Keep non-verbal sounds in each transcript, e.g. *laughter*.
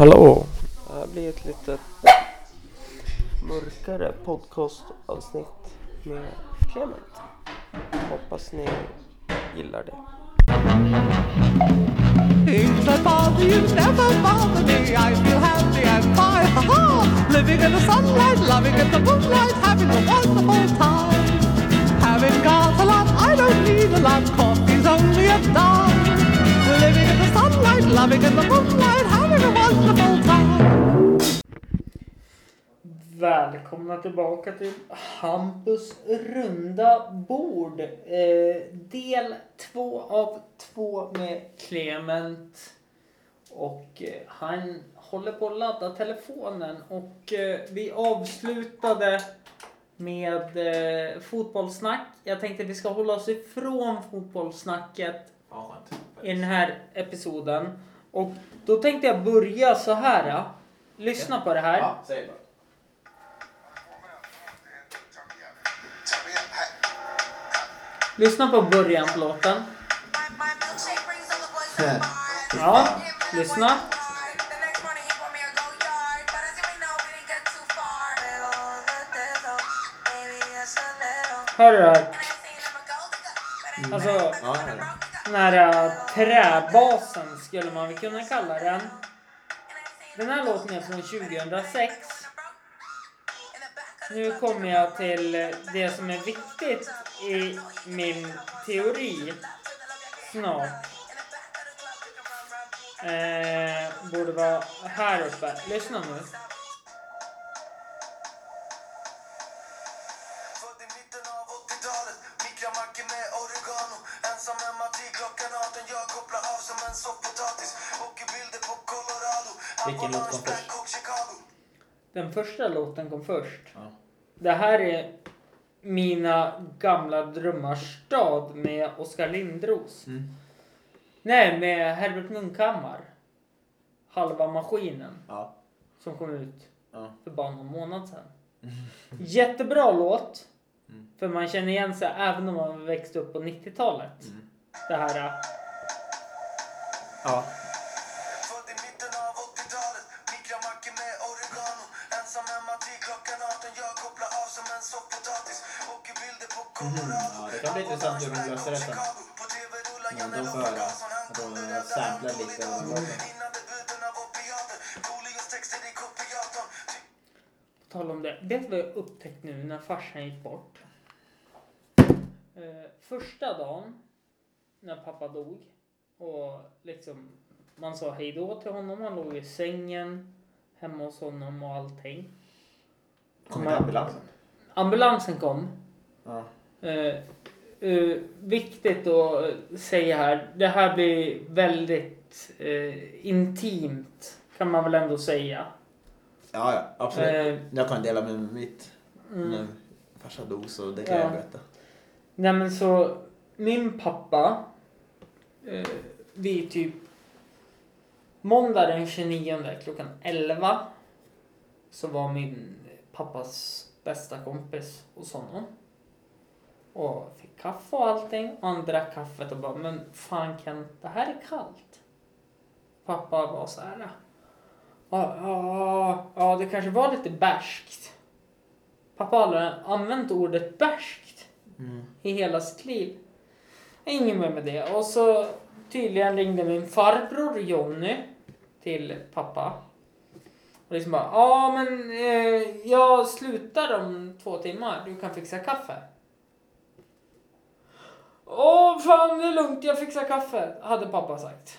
Hallå! Det här blir ett lite mörkare podcastavsnitt med Clement. Hoppas ni gillar det. Things that bother you never bother me. I feel happy and fine. Ha ha! Living in the sunlight, loving in the moonlight, having a wonderful time. Having got a lot, I don't need a lot. Coffee's only a dime. Living in the sunlight, loving in the moonlight, Välkomna tillbaka till Hampus runda bord. Eh, del två av två med Clement. Och eh, han håller på att ladda telefonen. Och eh, vi avslutade med fotbollssnack. Jag tänkte vi ska hålla oss ifrån fotbollssnacket Ja, i den här episoden. Och då tänkte jag börja så här. Lyssna på det här. Ja, Lyssna på början på låten. Ja, lyssna. Hör du det här? Alltså, Ja, ja. den här äh, träbasen skulle man väl kunna kalla den. Den här låten är från 2006. Nu kommer jag till det som är viktigt i min teori snart. Eh, borde vara här uppe. Lyssna nu. Född i mitten av 80-talet Mikramackor med oregano Ensam hemma till klockan 18 Jag kopplar av som en soffpotatis Åker bilder på Colorado Vilken låt kom först? Den första låten kom först. Ja. Det här är Mina gamla drömmars stad med Oskar Lindros. Mm. Nej, med Herbert Munkhammar. Halva maskinen Ja. som kom ut Ja. för bara någon månad sedan. *laughs* Jättebra låt. Mm. För man känner igen sig även om man växte upp på 90-talet. Mm. Det här. äh, Ja. Colorado Ja, det kan bli intressant hur de löser det sen. På TV rullar Men de får höra att de samplar lite av låten. På tal om det. Vet du vad jag upptäckte nu när farsan gick bort? Eh, första dagen när pappa dog och liksom man sa hej då till honom. Han låg i sängen hemma hos honom och allting. Kom ambulansen? Ambulansen kom. Ja. Eh, eh, viktigt att säga här. Det här blir väldigt eh, intimt kan man väl ändå säga. Ja, ja, absolut. Eh, Jag kan dela med mig mitt. mm. När farsa dog så det kan Ja. jag berätta. Nej men så min pappa eh, vid typ måndag den 29 klockan 11 så var min pappas bästa kompis hos honom. Och fick kaffe och allting. Och han drack kaffet och bara, men fan Kent, det här är kallt. Pappa var så här. Ja, ja, ja, det kanske var lite bärskt. Pappa har aldrig använt ordet bärskt Mm. i hela sitt liv. Ingen mer med det. Och så tydligen ringde min farbror Jonny till pappa. Och liksom bara, ja men eh, jag slutar om två timmar, du kan fixa kaffe. Åh fan det är lugnt, jag fixar kaffe, hade pappa sagt.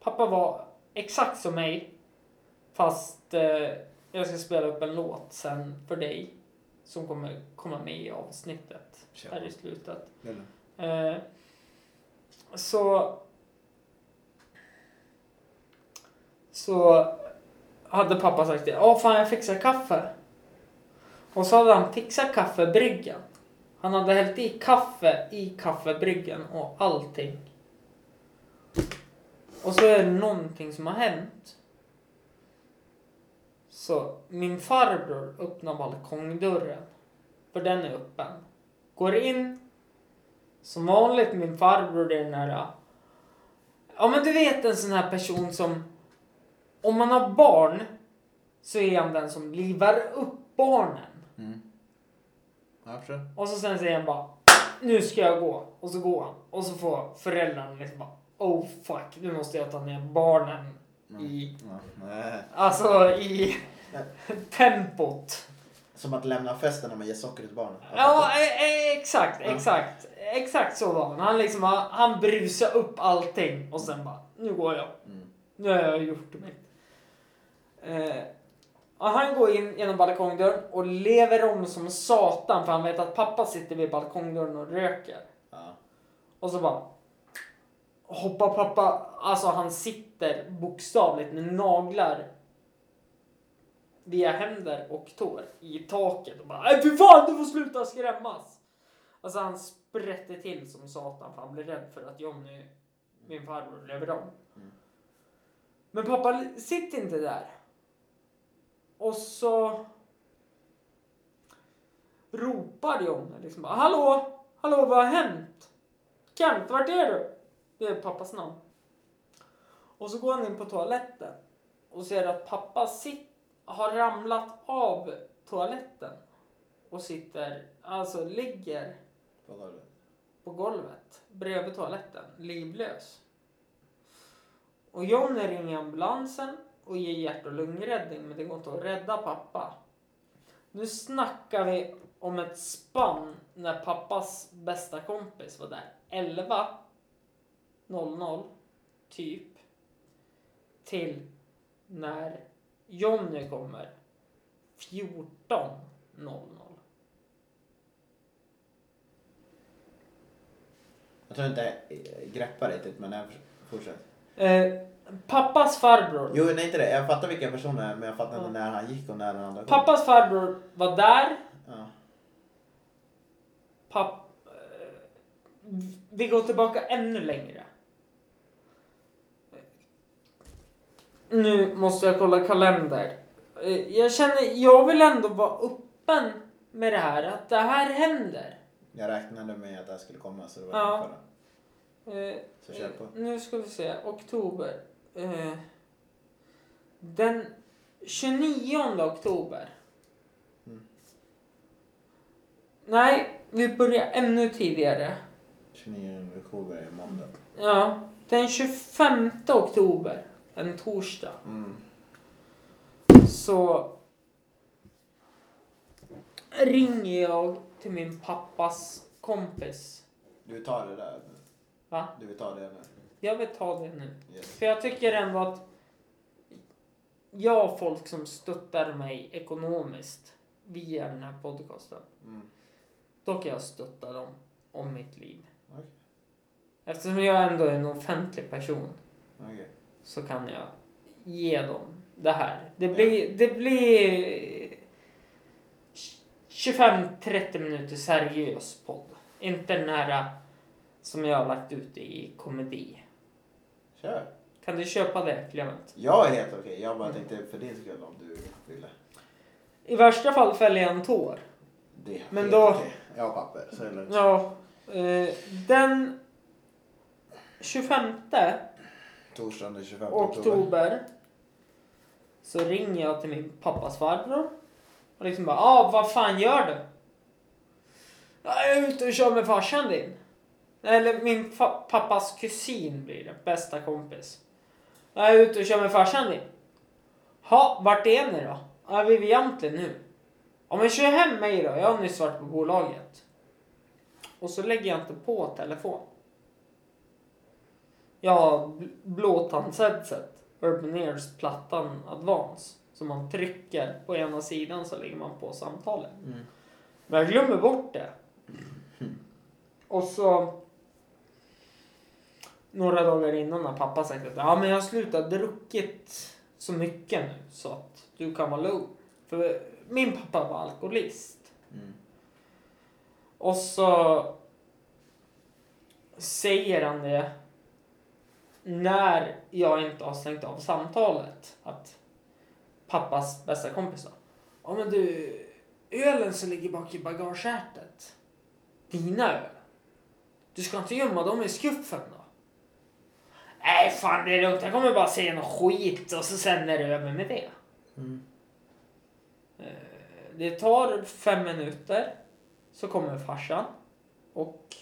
Pappa var exakt som mig. Fast eh, jag ska spela upp en låt sen för dig. Som kommer komma med i avsnittet Kör. här i slutet. Eh, så... Så hade pappa sagt det. Ja, fan jag fixar kaffe. Och så hade han fixat kaffebryggen. Han hade hällt i kaffe i kaffebryggen och allting. Och så är det någonting som har hänt. Så min farbror öppnar balkongdörren. För den är öppen. Går in. Som vanligt min farbror är den här. Ja men du vet en sån här person som om man har barn så är han den som livar upp barnen. Mm. Förstår. Och så sen säger han bara nu ska jag gå. Och så går han. Och så får föräldrarna liksom bara oh fuck nu måste jag ta ner barnen i, Ja, nej. alltså i *laughs* tempot. Som att lämna festen när man ger socker till barnen. Ja, e- e- exakt, exakt. Exakt så var han. Han liksom, han, han brusade upp allting och sen bara, nu går jag. Mm. Nu har jag gjort mitt. Eh, och han går in genom balkongdörren och lever om som satan för han vet att pappa sitter vid balkongdörren och röker. Ja. Och så bara hoppar pappa, alltså han sitter bokstavligt med naglar via händer och tår i taket och bara fy fan du får sluta skrämmas! Alltså han sprätte till som satan för han blev rädd för att Johnny, min farbror, lever om. Mm. Men pappa sitter inte där. Och så ropar Johnny liksom bara Hallå! Hallå vad har hänt? Kent, vart är du? Det är pappas namn. Och så går han in på toaletten och ser att pappa sit, har ramlat av toaletten och sitter, alltså ligger På golvet. på golvet bredvid toaletten, livlös. Och Johnny ringer ambulansen och ger hjärt och lungräddning men det går inte att rädda pappa. Nu snackar vi om ett spann när pappas bästa kompis var där. 11 00 typ till när Johnny kommer 14 00. Jag tror inte jag greppar riktigt men jag fortsätter. Eh, pappas farbror. Jo, nej inte det. Jag fattar vilka personer men jag fattar inte när han gick och när den andra kom. Pappas farbror var där. Ja. Papp, eh, vi går tillbaka ännu längre. Nu måste jag kolla kalender. Eh, Jag känner, jag vill ändå vara öppen med det här, att det här händer. Jag räknade med att det här skulle komma så det var Ja. Eh, Så kör på. Nu ska vi se, oktober. Eh, den 29 oktober. Mm. Nej, vi börjar ännu tidigare. 29 oktober är måndag. Ja, den 25 oktober, en torsdag, Mm. så ringer jag till min pappas kompis. Du vill ta det där? Va? Du vill ta det nu? Jag vill ta det nu. Yes. För jag tycker ändå att jag har folk som stöttar mig ekonomiskt via den här podcasten. Mm. Då kan jag stötta dem om mitt liv. Okej. Eftersom jag ändå är en offentlig person Okej. så kan jag ge dem det här. Det blir, det blir 25-30 minuter seriös podd. Inte den här som jag har lagt ut i komedi. Kör. Kan du köpa det, Clement? Jag är helt okej. Jag Mm. bara tänkte för din skull om du ville. I värsta fall fäller jag en tår. Det är Men helt då- okej. Jag har papper så är det lugnt. Ja, eh, den 25 Torsdagen den 25 oktober. oktober så ringer jag till min pappas farbror och liksom bara ah, vad fan gör du? "Ja, Jag är ute och kör med farsan din. Eller min pappas kusin blir det, bästa kompis. Jag är ute och kör med farsan. Ha, vart är ni då? Ja, vi är vid Jamtli nu. Ja men kör hem mig då, jag har nyss varit på bolaget. Och så lägger jag inte på telefon. Jag har bl- blåtandsheadset, Urban Ears plattan Advance. Som man trycker på ena sidan så lägger man på samtalet. Mm. Men jag glömmer bort det. *clears throat* Och så några dagar innan när pappa sagt att ja, men jag har slutat druckit så mycket nu så att du kan vara lugn. För min pappa var alkoholist. Mm. Och så säger han det när jag inte har stängt av samtalet. Att pappas bästa kompis sa. Ja men du, ölen som ligger bak i bagageätet. Dina öl. Du ska inte gömma dem i skuffen? Nej fan det är lugnt, jag kommer bara säga något skit och så sen är det över med det. Mm. Eh, Det tar fem minuter så kommer farsan och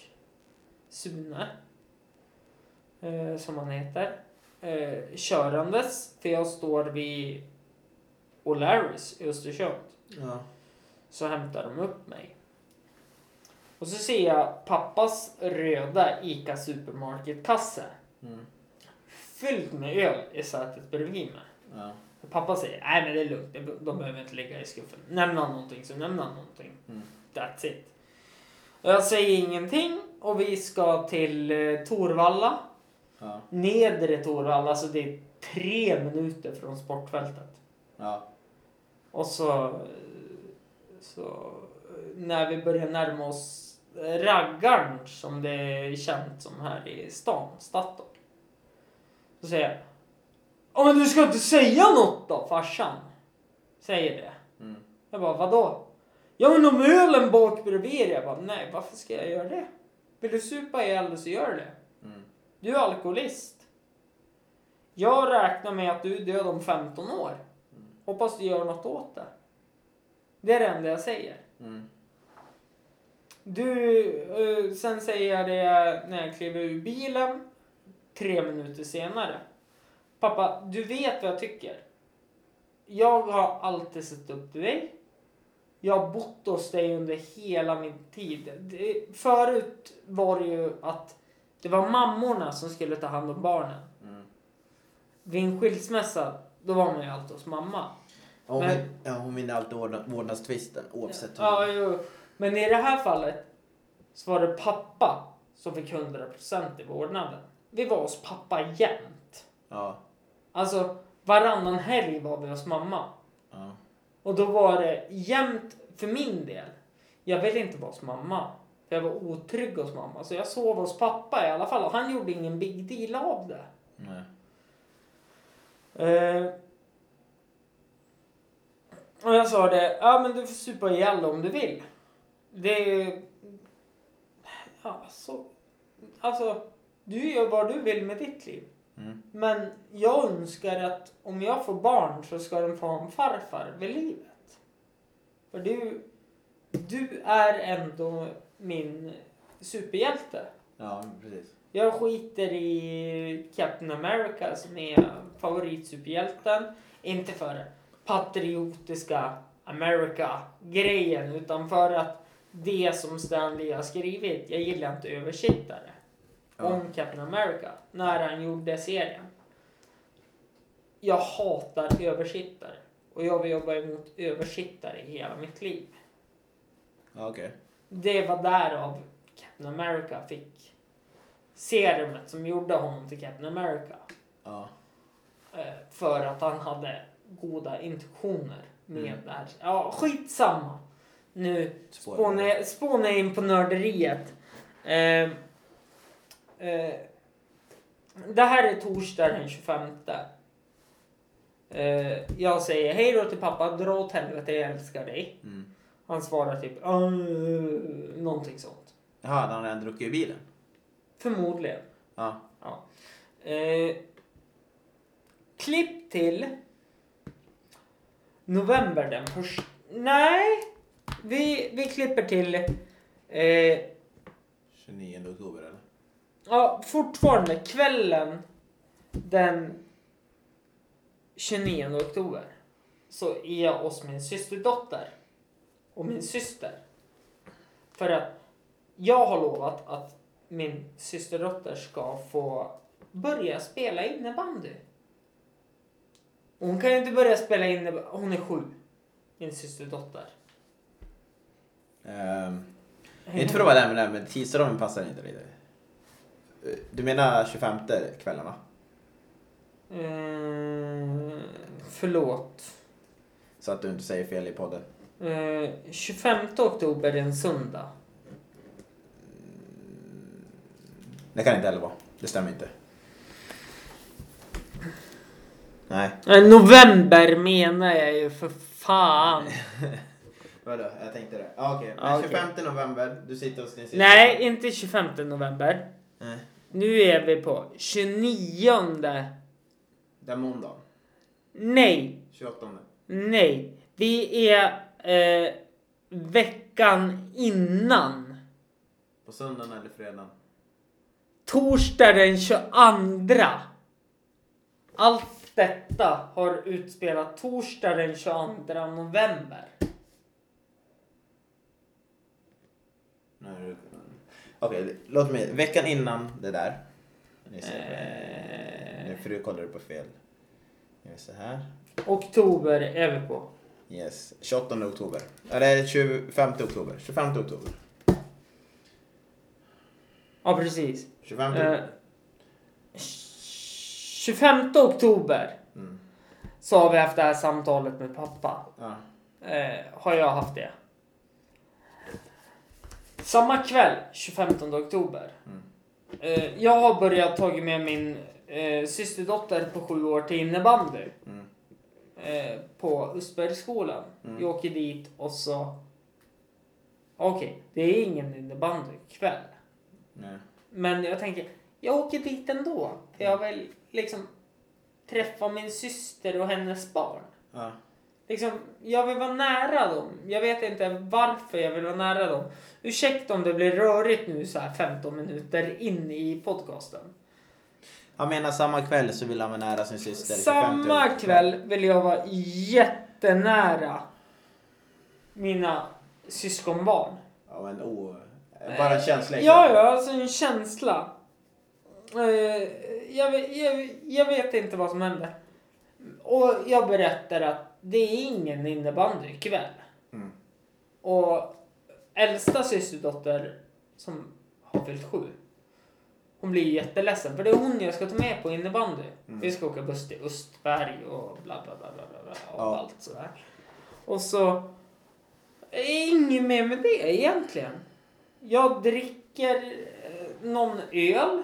Sune, eh, som han heter, eh, körandes för jag står vid O'Larrys i Östersund. Ja. Så hämtar de upp mig. Och så ser jag pappas röda ICA Supermarket-kasse Mm. Fylld med öl i sätet bredvid mig. Ja. Pappa säger, nej men det är lugnt, de behöver inte ligga i skuffen. Nämner han någonting så nämner han någonting. Mm. That's it. Och jag säger ingenting och vi ska till eh, Torvalla. Ja. Nedre Torvalla, så det är tre minuter från sportfältet. Ja. Och så, eh, så eh, när vi börjar närma oss Raggarn som det är känt som här i stan, Statoil. Så säger jag. Ja men du ska inte säga något då farsan. Säger det. Mm. Jag bara vadå? Ja men om ölen bak bredvid Jag bara nej varför ska jag göra det? Vill du supa ihjäl dig så gör det. Mm. Du är alkoholist. Jag räknar med att du är död om 15 år. Hoppas du gör något åt det. Det är det enda jag säger. Mm. Du, eh, sen säger jag det när jag kliver ur bilen. Tre minuter senare. Pappa, du vet vad jag tycker. Jag har alltid sett upp till dig. Jag har bott hos dig under hela min tid. Det, förut var det ju att det var mammorna som skulle ta hand om barnen. Mm. Vid en skilsmässa, då var man ju alltid hos mamma. Och hon, Men- ja, hon vinner alltid vårdna- vårdnadstvisten oavsett hur. Ja, jo. Men i det här fallet så var det pappa som fick 100% i vårdnaden. Vi var hos pappa jämt. Ja. Alltså varannan helg var vi hos mamma. Ja. Och då var det jämt för min del. Jag ville inte vara hos mamma. För jag var otrygg hos mamma. Så jag sov hos pappa i alla fall. Och han gjorde ingen big deal av det. Nej. Eh, och jag sa det, ja men du får supa ihjäl om du vill. Det är... Ja, så... Alltså, du gör vad du vill med ditt liv. Mm. Men jag önskar att om jag får barn så ska de få ha en farfar vid livet. För du, du är ändå min superhjälte. Ja, precis. Jag skiter i Captain America som är favoritsuperhjälten. Inte för patriotiska America-grejen utan för att det som Stanley har skrivit, jag gillar inte översittare. Om Captain America, när han gjorde serien. Jag hatar översittare. Och jag vill jobba emot översittare i hela mitt liv. Okej. Det var därav Captain America fick serumet som gjorde honom till Captain America. Ja. Eh, För att han hade goda intentioner med Mm. det här. Ja, skitsamma. Nu spånar jag in på nörderiet. Eh, eh, det här är torsdag den 25. Eh, jag säger hej då till pappa, dra åt helvete, jag älskar dig. Mm. Han svarar typ "Uh", någonting sånt. Jaha, hade han redan druckit i bilen? Förmodligen. Ja. Eh, klipp till november den första. Nej, vi, vi klipper till eh, 29 oktober eller? Ja, fortfarande kvällen den 29 oktober. Så är jag hos min systerdotter och min syster. För att jag har lovat att min systerdotter ska få börja spela innebandy. Hon kan ju inte börja spela innebandy. Hon är sju. Min systerdotter. Um, inte för att vara där med det, men tisdagen passar inte riktigt. Eh, Du menar 25 kvällen va? Mm, förlåt. Så att du inte säger fel i podden. Eh, 25 oktober är en söndag. Det kan inte heller vara. Det stämmer inte. Nej. Eh, november menar jag ju för fan. *laughs* Vadå? Jag tänkte det. Ah, okej. Men okej. 25 november, du sitter hos din syster. Nej, inte 25 november. Nej. Nu är vi på 29. Den måndagen. Nej, 28. nej. Vi är eh, veckan innan. På söndagen eller fredagen. Torsdag den 22. Allt detta har utspelat torsdag den 22 november. Nu Okej, låt mig. Veckan innan det där. Ni ser, eh... Nu för du kollar på fel. Jag gör så här. Oktober är vi på. Yes. 28 oktober. Eller 25 oktober. 25 oktober. Ja, precis. 25 Eh, 25 oktober Mm. så har vi haft det här samtalet med pappa. Ja. Eh, har jag haft det. Samma kväll, 25 oktober. Mm. Eh, jag har börjat tagit med min eh, systerdotter på sju år till innebandy. Mm. Eh, på Östbergsskolan. Mm. Jag åker dit och så... Okej, det är ingen innebandykväll. Nej. Men jag tänker, jag åker dit ändå. För jag vill liksom träffa min syster och hennes barn. Ja. Liksom, jag vill vara nära dem. Jag vet inte varför jag vill vara nära dem. Ursäkta om det blir rörigt nu så här 15 minuter in i podcasten. Han menar samma kväll så vill han vara nära sin syster. 25 Samma kväll vill jag vara jättenära mina syskonbarn. Ja men oh. Bara en känsla. Ja, ja, alltså en känsla. Eh, jag, jag, jag vet inte vad som hände. Och jag berättar att det är ingen innebandykväll. Mm. Och äldsta systerdotter som har fyllt sju. Hon blir jätteledsen för det är hon jag ska ta med på innebandy. Mm. Vi ska åka buss till Östberg och bla bla bla bla bla, och Ja. allt sådär. Och så är inget mer med det egentligen. Jag dricker eh, någon öl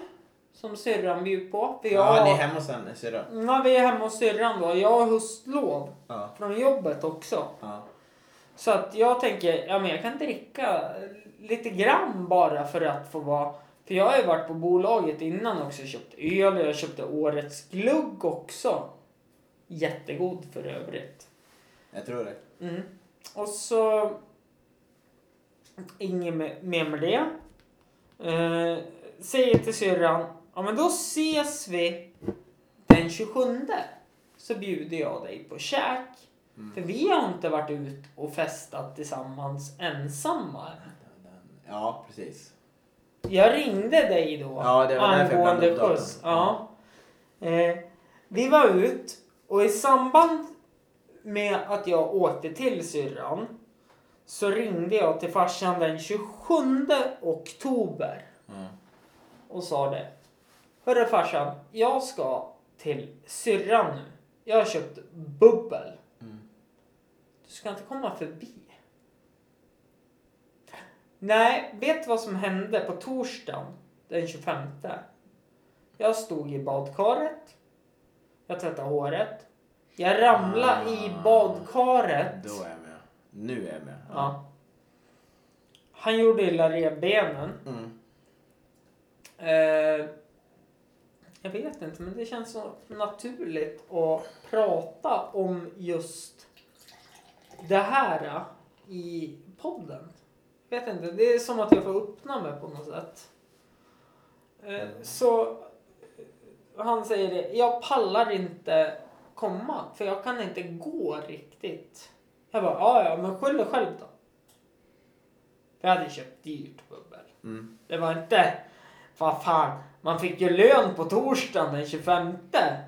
som syrran bjuder på. För jag, Ja, ni är hemma hos henne, syrran? Ja, vi är hemma hos syrran då. Jag har höstlov Ja. från jobbet också. Ja. Så att jag tänker, ja men jag kan dricka lite grann bara för att få vara... För jag har ju varit på bolaget innan också och köpt öl och jag köpte årets glugg också. Jättegod för övrigt. Jag tror det. Mm. Och så... Inget me- mer med det. Eh, säger till syrran, ja men då ses vi den 27. Så bjuder jag dig på käk. För vi har inte varit ut och festat tillsammans ensamma. Ja, precis. Jag ringde dig då Ja, det var därför jag angående blandade upp skjuts. Ja. Eh, vi var ut och i samband med att jag åkte till syrran så ringde jag till farsan den 27 oktober Mm. och sa det. Hörru farsan, jag ska till syrran nu. Jag har köpt bubbel. Mm. Du ska inte komma förbi. Nej, vet du vad som hände på torsdagen den 25? Jag stod i badkaret. Jag tvättade håret. Jag ramlade i Ah. badkaret. Då är jag med. Nu är jag med. Ja. Han gjorde illa revbenen. Mm. Eh, jag vet inte, men det känns så naturligt att prata om just det här eh, i podden. Jag vet inte, det är som att jag får öppna mig på något sätt. Eh, så eh, han säger det, jag pallar inte komma för jag kan inte gå riktigt. Jag bara, ja ja, men skyll dig själv då. För jag hade köpt dyrt bubbel. Mm. Det var inte, vad fan, man fick ju lön på torsdagen den 25.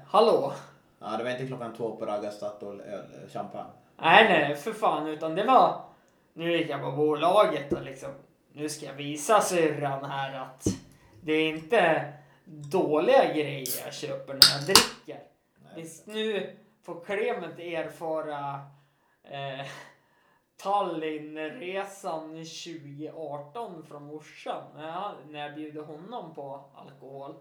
Hallå? Ja, det var inte klockan två på Ragga Statoil öl, champagne. Nej, nej, för fan, utan det var, nu gick jag på bolaget och liksom, nu ska jag visa syrran här att det är inte dåliga grejer jag köper när jag dricker. Visst, nu får Clement erfara eh, Tallinnresan 2018 från morsan. När jag, när jag bjuder honom på alkohol.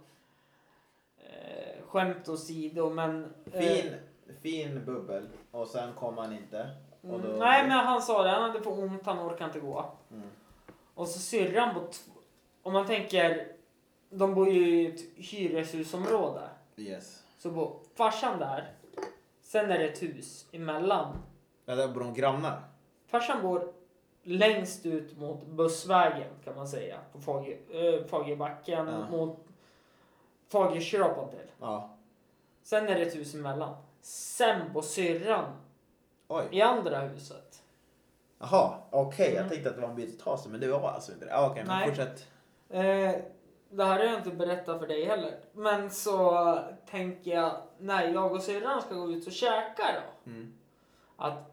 Eh, skämt åsido, men... eh, Fin, fin bubbel. Och sen kom han inte. Och då, Mm, Nej, men han sa det. Han hade för ont, han orkar inte gå. Mm. Och så syrran på... Om man tänker de bor ju i ett hyreshusområde. Yes. Så bor farsan där. Sen är det ett hus emellan. Ja, där bor de grannar. Farsan bor längst ut mot bussvägen kan man säga. På Fager, äh, Fagerbacken Ja. mot Fagerskrapan till. Ja. Sen är det ett hus emellan. Sen på syrran Oj. i andra huset. Jaha, okej. Mm. Jag tänkte att det var en bytetas, men det var alltså inte det. Ja, okej, men Nej. fortsätt. Eh, det här har jag inte berättat för dig heller. Men så tänker jag när jag och syrran ska gå ut och käka då. Mm. Att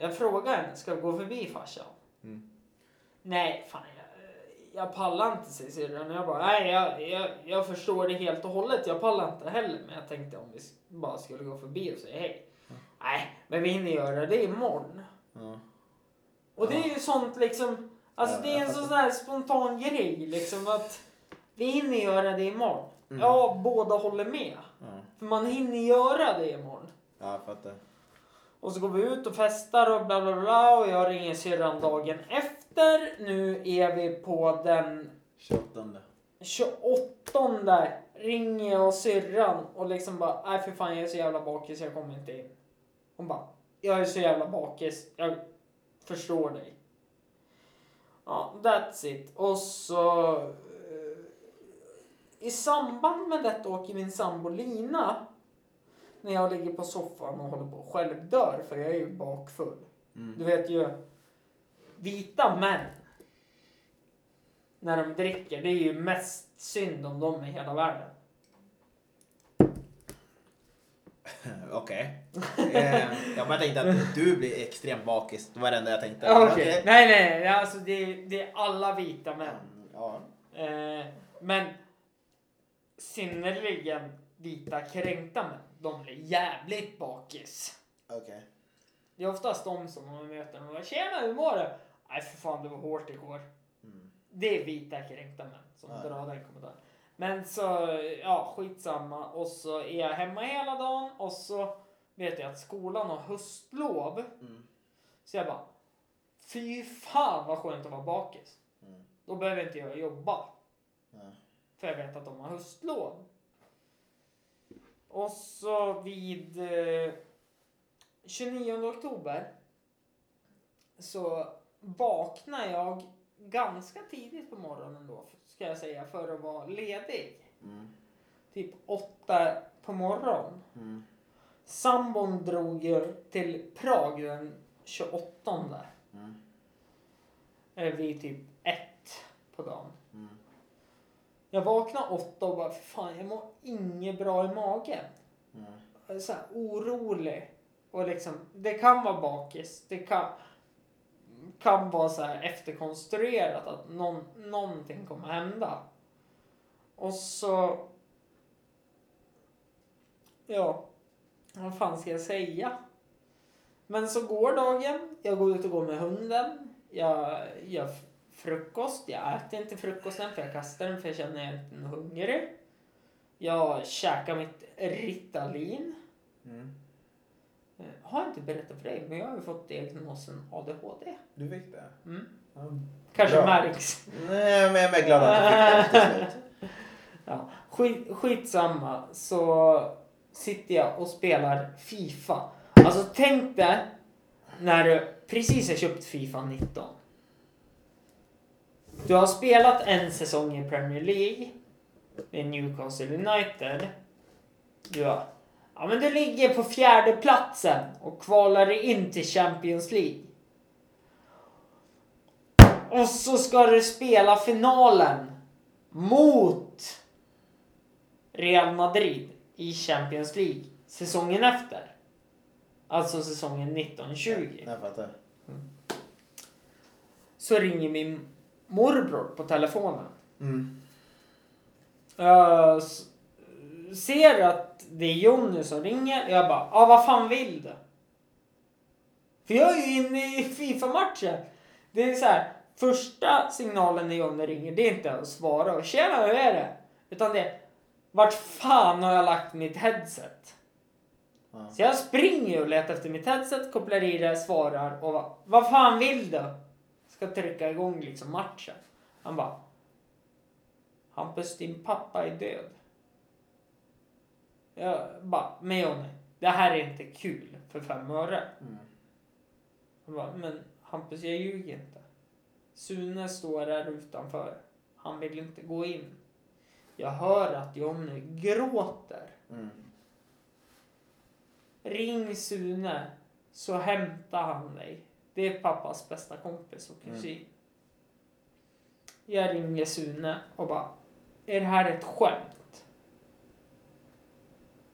jag frågar henne, ska vi gå förbi farsan? Mm. Nej, fan jag, jag pallar inte säger syrran. Jag bara, nej jag, jag, jag förstår det helt och hållet. Jag pallar inte heller. Men jag tänkte om vi bara skulle gå förbi och säga hej. Nej, men vi hinner göra det imorgon. Ja. Och det är ju sånt liksom, alltså Ja, det är en sån där spontan grej liksom att vi hinner göra det imorgon. Mm. Ja, båda håller med. För man hinner göra det imorgon. ja, jag fattar. Och så går vi ut och festar och bla bla bla och jag ringer syrran dagen efter. Nu är vi på den 28. 28 ringer jag syrran och liksom bara, nej för fan jag är så jävla bakis, jag kommer inte in. Hon bara, jag är så jävla bakis, jag förstår dig. Ja, that's it. Och så eh, i samband med detta åker min sambo Lina när jag ligger på soffan och håller på och självdör för jag är ju bakfull. Mm. Du vet ju, vita män när de dricker, det är ju mest synd om dem i hela världen. *laughs* Okej. Eh, jag bara tänkte att du blir extremt bakis. Det var det enda jag tänkte. Okej. Okej. Nej, nej, alltså det är, det är alla vita män. Mm, Ja. Eh, men synnerligen vita kränkta män, de blir jävligt bakis. Okej. Det är oftast de som man möter och bara “Tjena, hur mår du?” “Nej för fan, det var hårt igår.” Mm. Det är vita kränkta män som Ja. drar den kommentaren. Men så, ja skitsamma. Och så är jag hemma hela dagen och så vet jag att skolan har höstlov. Mm. Så jag bara, fy fan vad skönt att vara bakis. Mm. Då behöver inte jag jobba. För jag vet att de har höstlov. Och så vid eh, 29 oktober så vaknar jag ganska tidigt på morgonen då, ska jag säga, för att vara ledig. Mm. Typ åtta på morgonen. Mm. Sambon drog ju till Prag den 28. Mm. Eller vid typ ett på dagen. Jag vaknade åtta och bara, "För fan jag mår inget bra i magen. Mm. Jag så här orolig. Och liksom, det kan vara bakis. Det kan, kan vara så här efterkonstruerat att någon, någonting kommer hända. Och så... Ja, vad fan ska jag säga? Men så går dagen. Jag går ut och går med hunden. Jag f- frukost. Jag äter inte frukosten för jag kastar den för jag känner jag inte hungrig. Jag käkar mitt Ritalin. Mm. Eh, Har inte berättat för dig, men jag har ju fått diagnosen ADHD. Du fick det? Mm. Ja. Kanske Bra. märks. Nej, men jag är glad att du fick det till slut. *laughs* Ja, skit, skitsamma så sitter jag och spelar Fifa. Alltså tänk dig när du precis har köpt Fifa 19. Du har spelat en säsong i Premier League med Newcastle United. Du har, ja men du ligger på fjärde platsen och kvalar dig in till Champions League. Och så ska du spela finalen mot Real Madrid i Champions League säsongen efter. Alltså säsongen 1920. Jag fattar. Så ringer min morbror på telefonen. Mm. S- ser att det är Jonny som ringer. Jag bara, ja vad fan vill du? För jag är ju inne i Fifa-matchen. Det är så här, första signalen när Jonny ringer, det är inte att svara och tjena hur är det? Utan det är, vart fan har jag lagt mitt headset? Ja. Så jag springer och letar efter mitt headset, kopplar i det, svarar och vad, vad fan vill du? Ska trycka igång liksom matchen. Han bara. Hampus, din pappa är död. Jag bara, men Jonny, det här är inte kul för fem öre. Mm. Han bara, men Hampus, jag ljuger inte. Sune står där utanför. Han vill inte gå in. Jag hör att Jonny gråter. Mm. Ring Sune så hämtar han dig. Det är pappas bästa kompis och kusin. Jag ringer Sune och bara, är det här ett skämt?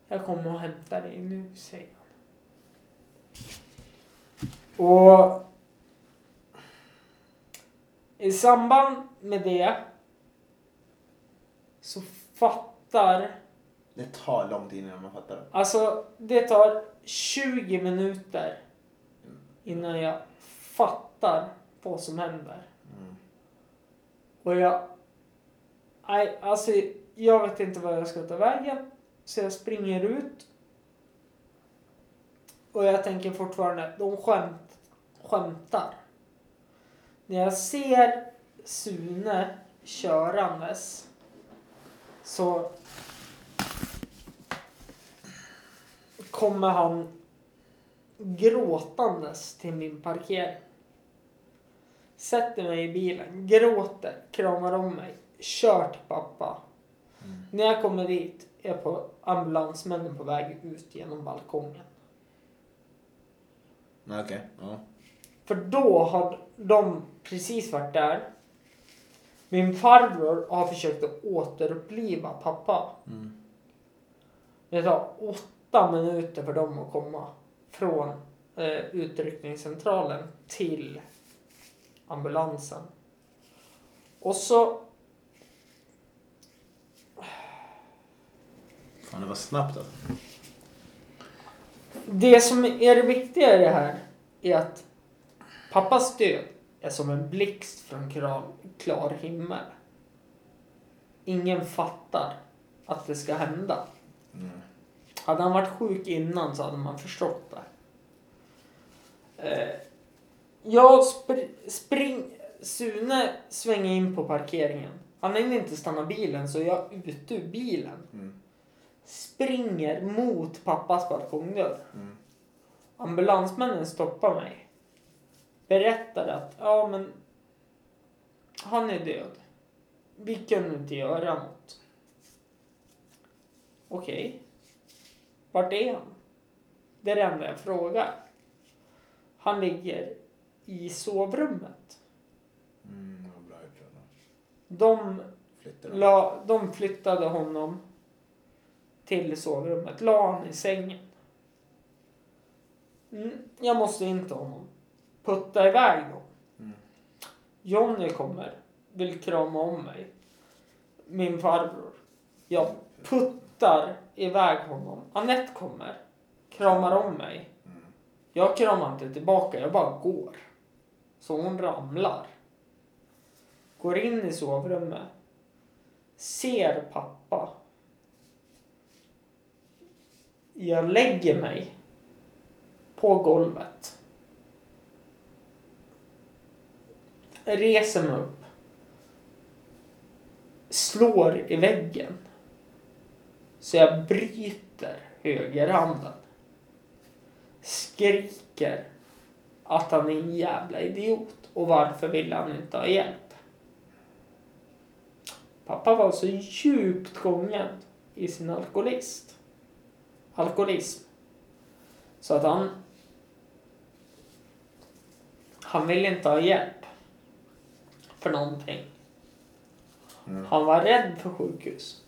Jag kommer och hämtar dig nu, säger han. Och i samband med det så fattar Det tar lång tid innan man fattar. Alltså, det tar 20 minuter innan jag fattar vad som händer. Mm. Och jag... Nej, alltså, jag vet inte vad jag ska ta vägen. Så jag springer ut. Och jag tänker fortfarande, de skämt, skämtar. När jag ser Sune körandes så kommer han gråtandes till min parkering. Sätter mig i bilen, gråter, kramar om mig, kör till pappa. När jag kommer dit är på ambulansmännen på väg ut genom balkongen. Okej. Ja. För då har de precis varit där. Min farbror har försökt att återuppliva pappa. Mm. Det tar åtta minuter för dem att komma från eh, utryckningscentralen till ambulansen. Och så Fan, det var snabbt alltså. Det som är det viktiga i det här är att pappas död är som en blixt från klar, klar himmel. Ingen fattar att det ska hända. Mm. Hade han varit sjuk innan så hade man förstått det. Eh, jag spr- spring... Sune svänger in på parkeringen. Han hinner inte stanna bilen så jag är ute ur bilen. Mm. Springer mot pappas balkongdörr. Mm. Ambulansmännen stoppar mig. Berättar att, ja men han är död. Vi kunde inte göra något. Okej. Vart är han? Det är det enda jag frågar. Han ligger i sovrummet. Mm, bra. De, Flyttar la, de flyttade honom till sovrummet. La han i sängen. Mm, jag måste in till honom. Putta iväg dem. Mm. Jonny kommer. Vill krama om mig. Min farbror. Jag puttar iväg honom. Anette kommer. Kramar om mig. Jag kramar inte tillbaka. Jag bara går. Så hon ramlar. Går in i sovrummet. Ser pappa. Jag lägger mig på golvet. Reser mig upp. Slår i väggen. Så jag bryter högerhanden. Skriker att han är en jävla idiot och varför vill han inte ha hjälp? Pappa var så djupt gången i sin alkoholist. alkoholism. Så att han... Han ville inte ha hjälp. För någonting. Mm. Han var rädd för sjukhus.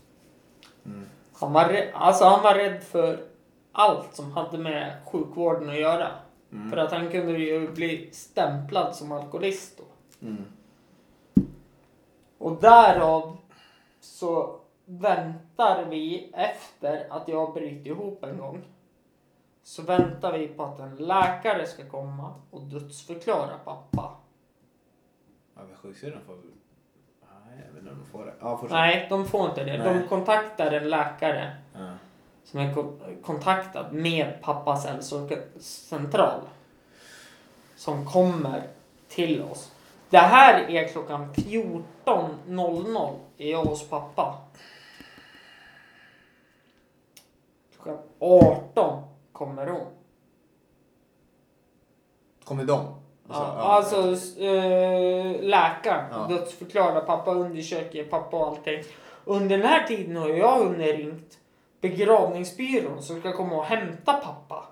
Mm. Han var, alltså han var rädd för allt som hade med sjukvården att göra. Mm. För att han kunde ju bli stämplad som alkoholist då. Mm. Och därav så väntar vi efter att jag bryter ihop en gång. Så väntar vi på att en läkare ska komma och dödsförklara pappa. Ja, men sjuksyrran får... Nej, jag vet inte om de får det. Ja, fortsätt. Nej, de får inte det. De Nej. kontaktar en läkare Ja. som är ko- kontaktad med pappas hälsocentral. Som kommer till oss. Det här är klockan 14.00. Är jag hos pappa. Klockan 18 kommer hon. Kommer de? Ja, ja, alltså eh, läkaren Ja. dödsförklarar pappa, undersöker pappa och allting. Under den här tiden har jag underringt begravningsbyrån som ska komma och hämta pappa.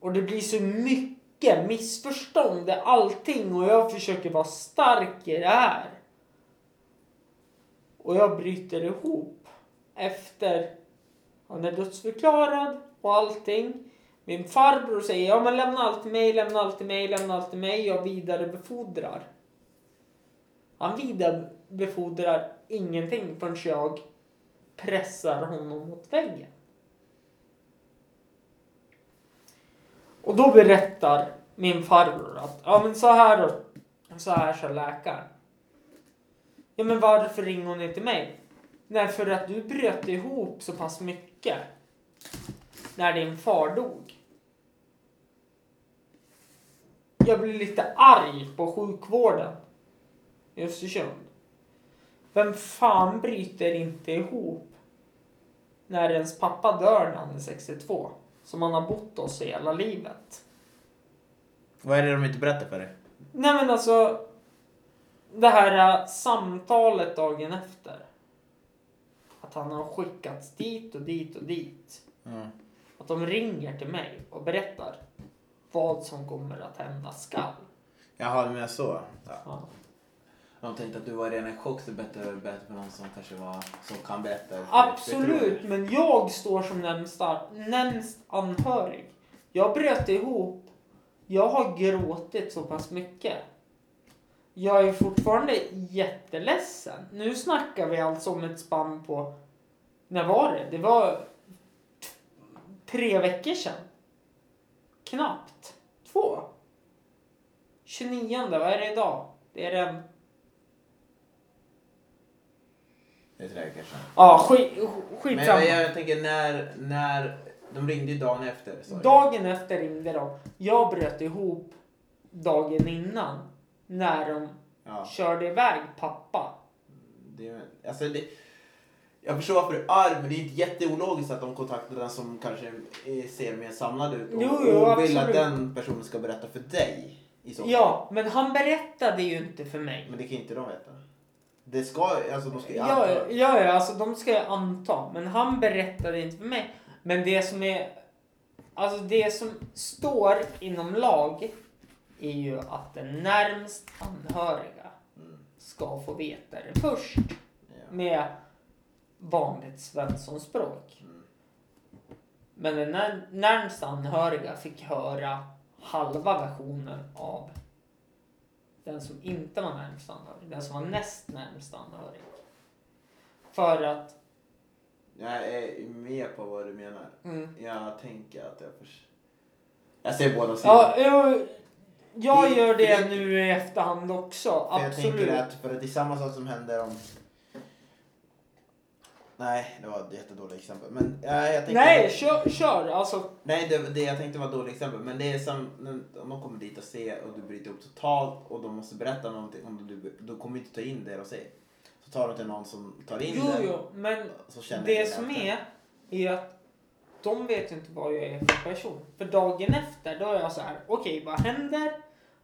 Och det blir så mycket missförstånd i allting och jag försöker vara stark i det här. Och jag bryter ihop efter han är dödsförklarad och allting. Min farbror säger ja men lämna allt till mig, lämna allt till mig, lämna allt till mig. Jag vidarebefordrar. Han vidarebefordrar ingenting förrän jag pressar honom mot väggen. Och då berättar min farbror att ja men så här och Så här sa läkaren. Ja men varför ringer hon inte mig? Nej för att du bröt ihop så pass mycket. När din far dog. Jag blir lite arg på sjukvården i Östersund. Vem fan bryter inte ihop när ens pappa dör när han är 62? Som han har bott hos hela livet. Vad är det de inte berättar för dig? Nej men alltså. Det här äh, samtalet dagen efter. Att han har skickats dit och dit och dit. Mm. Att de ringer till mig och berättar vad som kommer att hända skall. Jaha, du menar så? Ja. Ja. De tänkte att du var redan i chock så bättre bättre för någon som kanske var, som kan berätta. Absolut, men jag står som närmsta, närmst anhörig. Jag bröt ihop. Jag har gråtit så pass mycket. Jag är fortfarande jätteledsen. Nu snackar vi alltså om ett spann på... När var det? Det var tre veckor sedan. Knappt. Två. 29, vad är det idag? Det är den... Det är veckor sedan. Ja, skit, Men skitsamma. jag, jag tänker när, när, de ringde ju dagen efter. du. Dagen efter ringde de. Jag bröt ihop dagen innan. När de Ja. körde iväg pappa. Det, alltså det, jag förstår varför du är arg, men det är inte jätteologiskt att de kontaktar den som kanske ser mer samlad ut och, Jo, jo, och vill att den personen ska berätta för dig. I så fall. Ja, men han berättade ju inte för mig. Men det kan inte de veta. Det ska, alltså de ska ju Ja, anta. ja, ja, alltså de ska jag anta. Men han berättade inte för mig. Men det som är... Alltså det som står inom lag är ju att den närmst anhöriga Mm. ska få veta det först. Ja. Med vanligt svenssonspråk. Mm. Men den när, närmsta anhöriga fick höra halva versionen av den som inte var närmst anhörig. Den som var näst närmst anhörig. För att... Jag är med på vad du menar. Mm. Jag tänker att jag förs... Jag ser båda sidor. Ja, jag Det- gör det nu i efterhand också. För jag Absolut. tänker att, för att det är samma sak som händer om... Nej, det var ett jättedåligt exempel. Men ja, jag tänkte... Nej, kör, kör. Alltså, Nej, det, det jag tänkte var ett dåligt exempel. Men det är som när- om de kommer dit och ser och du bryter upp totalt och de måste berätta någonting. Om du, du kommer inte ta in det de säger. Så tar du till någon som tar in jo, det. jo, men Så känner det som efter. är, är att de vet ju inte vad jag är för person. För dagen efter, då är jag så här, okej, vad händer?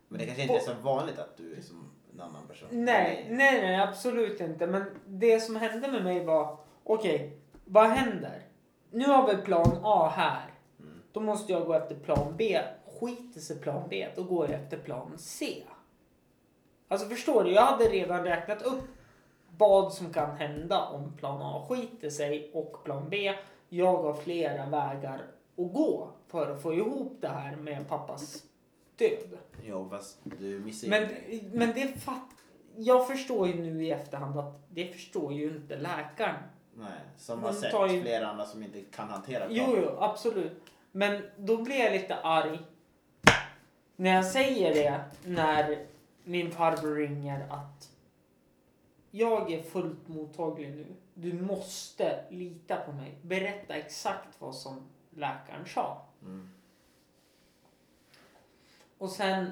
Men det kanske inte är så vanligt att du är som en annan person. Nej, nej, nej, absolut inte. Men det som hände med mig var, okej, vad händer? Nu har vi plan A här. Mm. Då måste jag gå efter plan B. Skiter sig plan B, då går jag efter plan C. Alltså förstår du? Jag hade redan räknat upp vad som kan hända om plan A skiter sig och plan B. Jag har flera vägar att gå för att få ihop det här med pappas död. Jo, fast du missar Men, men det fatt, jag förstår ju nu i efterhand att det förstår ju inte läkaren. Nej, som har sett ju- flera andra som inte kan hantera Jo, planen. jo, absolut. Men då blir jag lite arg när jag säger det när min farbror ringer att jag är fullt mottaglig nu. Du måste lita på mig. Berätta exakt vad som läkaren sa. Mm. Och sen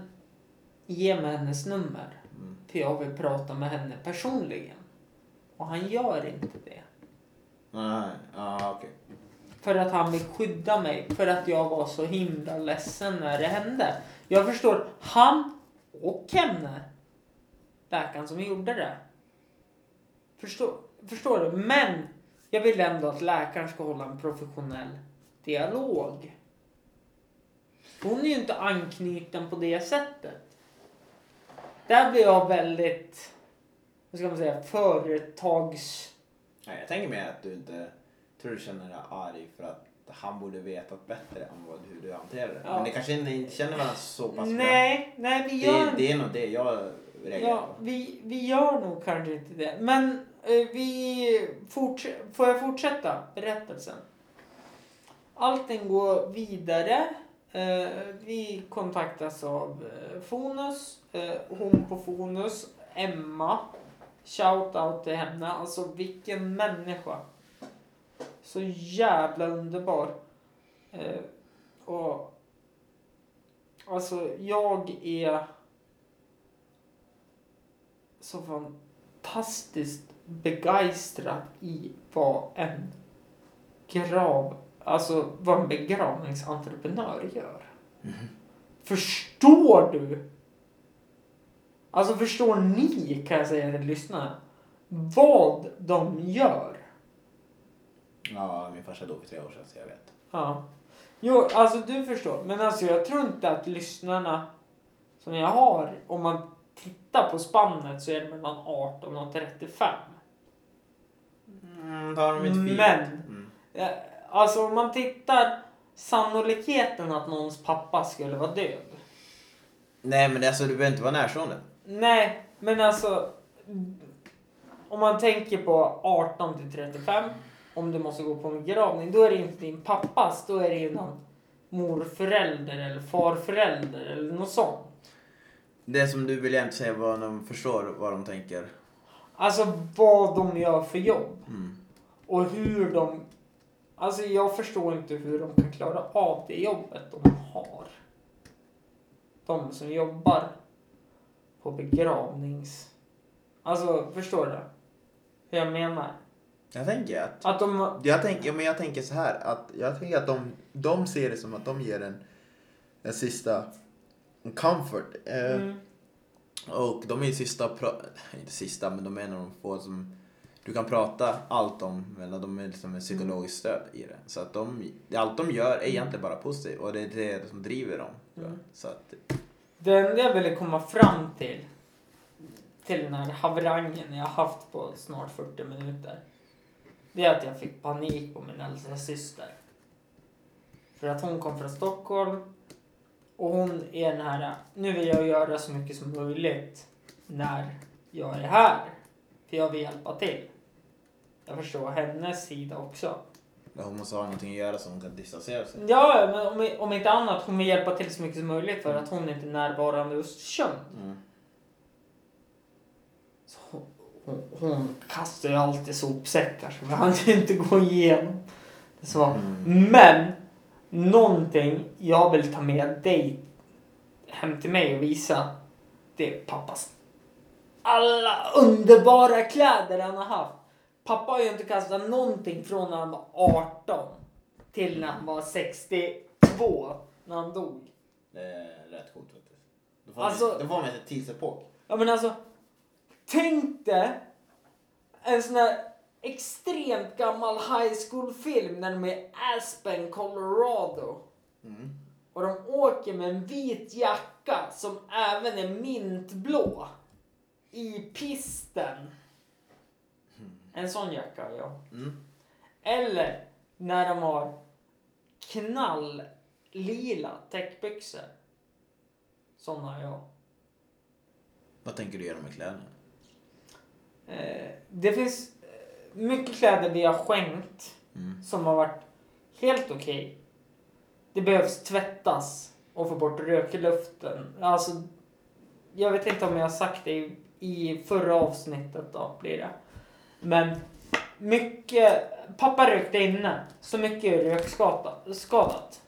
ge mig hennes nummer. Mm. För jag vill prata med henne personligen. Och han gör inte det. Nej, ja okej. För att han vill skydda mig. För att jag var så himla ledsen när det hände. Jag förstår, han och henne, läkaren som gjorde det. Förstår, förstår du? Men jag vill ändå att läkaren ska hålla en professionell dialog. Hon är ju inte anknuten på det sättet. Där blir jag väldigt, vad ska man säga, företags... Nej, jag tänker mer att du inte tror du känner dig arg för att han borde vetat bättre än vad, hur du hanterar det. Ja. Men det kanske inte känner varandra så pass bra. Nej, nej vi gör Det, det är nog det jag reagerar Ja, på. vi, vi gör nog kanske inte det. Men eh, vi forts- får jag fortsätta berättelsen? Allting går vidare. Eh, vi kontaktas av eh, Fonus. Eh, hon på Fonus, Emma. Shout out till henne. Alltså vilken människa. Så jävla underbar. Eh, och Alltså jag är så fantastiskt begeistrad i vad en grav, alltså vad en begravningsentreprenör gör. Förstår du? Alltså förstår ni kan jag säga till lyssnarna. Vad de gör. Ja, min farsa dog för tre år sedan så jag vet. Ja. Jo, alltså du förstår. Men alltså jag tror inte att lyssnarna som jag har, om man tittar på spannet så är det mellan 18 och 35. Mm, tar de inte Men- Mm. Ja, Alltså om man tittar sannolikheten att någons pappa skulle vara död. Nej men alltså, du behöver inte vara närstående. Nej, men alltså. Om man tänker på 18 till 35. Om du måste gå på en begravning. Då är det inte din pappas. Då är det ju någon morförälder eller farförälder eller något sånt. Det som du vill inte säga vad de förstår vad de tänker. Alltså vad de gör för jobb. Mm. Och hur de... Alltså jag förstår inte hur de kan klara av det jobbet de har. De som jobbar på begravnings... Alltså förstår du? Hur jag menar? Jag tänker att Att de... Jag tänker, men jag tänker så här att jag tänker att de, de ser det som att de ger en, en sista en comfort. Eh, Mm, Och de är ju sista, inte sista, men de är en av de få som du kan prata allt om. Men de är liksom en psykologiskt stöd i det. Så att de, allt de gör är egentligen bara positivt och det är det som driver dem. Mm. Så att, det enda jag ville komma fram till. Till den här haverangen jag haft på snart 40 minuter. Det är att jag fick panik på min äldsta syster. För att hon kom från Stockholm. Och hon är den här, nu vill jag göra så mycket som möjligt när jag är här. För jag vill hjälpa till. Jag förstår hennes sida också hon måste ha någonting att göra så hon kan distansera sig. Ja, men om, om inte annat, hon vill hjälpa till så mycket som möjligt för att hon inte är närvarande i Östersund. Mm. Så hon, hon, hon kastar ju alltid sopsäckar så vi hann inte gå igenom. Så. Mm. Men någonting jag vill ta med dig hem till mig och visa. Det är pappas alla underbara kläder han har haft. Pappa har ju inte kastat någonting från när han var 18 till när han var 62 när han dog. Det är rätt coolt faktiskt. Då får Alltså- man, då får man ett tidsepok. Ja men alltså, tänk dig en sån här extremt gammal high school-film när de är i Aspen, Colorado. Mm. Och de åker med en vit jacka som även är mintblå. I pisten. En sån jacka har jag. Mm. Eller när de har knalllila täckbyxor. Såna har jag. Vad tänker du göra med kläderna? Eh, det finns eh, mycket kläder vi har skänkt Mm. som har varit helt okej. Det behövs tvättas och få bort rökluften. Alltså, jag vet inte om jag har sagt det i, i förra avsnittet då blir det. Men mycket, pappa rökte inne, så mycket är rökskadat.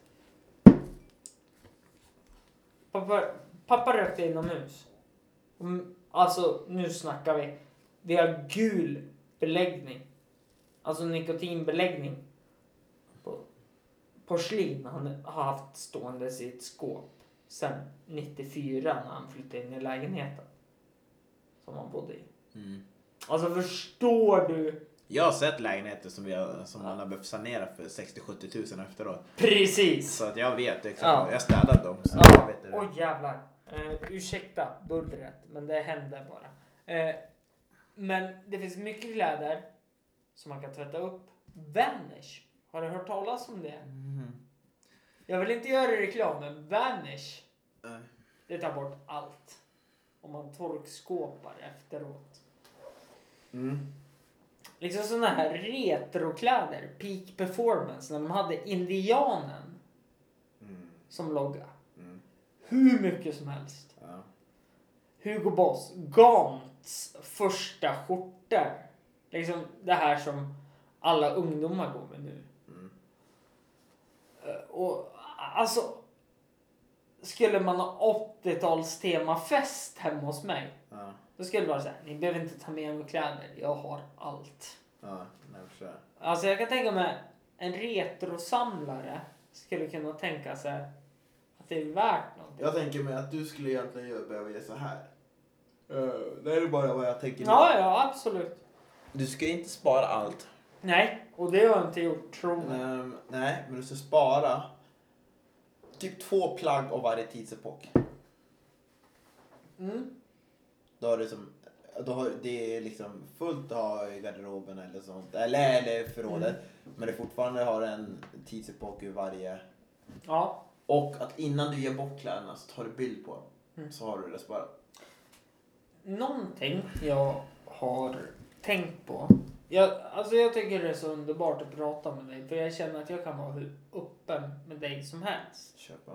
Pappa, pappa rökte inomhus. Mm, alltså nu snackar vi. Vi har gul beläggning. Alltså nikotinbeläggning. På porslin han har haft stående i ett skåp sen 94 när han flyttade in i lägenheten. Som han bodde i. Mm. Alltså förstår du? Jag har sett lägenheter som, vi har, som man har behövt sanera för 60-70 tusen efteråt. Precis! Så att jag vet exakt. Ja. Jag städat dem. Så Ja. jag vet det. Oj jävlar. Uh, ursäkta bullret, men det hände bara. Eh, men det finns mycket kläder som man kan tvätta upp. Vanish. Har du hört talas om det? Mhm. Jag vill inte göra reklam, men Vanish. Nej. Det tar bort allt. Om man torkskåpar efteråt. Mm. Liksom såna här retrokläder, peak performance, när de hade indianen Mm. som logga. Mm. Hur mycket som helst. Ja. Hugo Boss, Gants första skjortor. Liksom det här som alla ungdomar går med nu. Mm. Eh, Och alltså. Skulle man ha 80-tals temafest hemma hos mig. Ja. Då skulle det vara så här. Ni behöver inte ta med mig kläder. Jag har allt. Ja. Jag förstår. Alltså jag kan tänka mig en retrosamlare skulle kunna tänka sig att det är värt någonting. Jag tänker mig att du skulle egentligen göra- behöva göra så här. Uh, det är bara vad jag tänker. Ja, ja, absolut. Du ska inte spara allt. Nej, och det har jag inte gjort, tro mig. Ehm, nej, men du ska spara typ två plagg av varje tidsepok. Mm. Då har du som, då har, det är liksom fullt att ha i garderoben eller sånt. Eller, eller förrådet. Men det fortfarande har en tidsepok ur varje. Ja. Och att innan du ger bort kläderna så tar du bild på dem. Mm. Så har du det sparat. Någonting jag har tänkt på. Jag, alltså jag tycker det är så underbart att prata med dig. För jag känner att jag kan vara hur öppen med dig som helst. Köpa.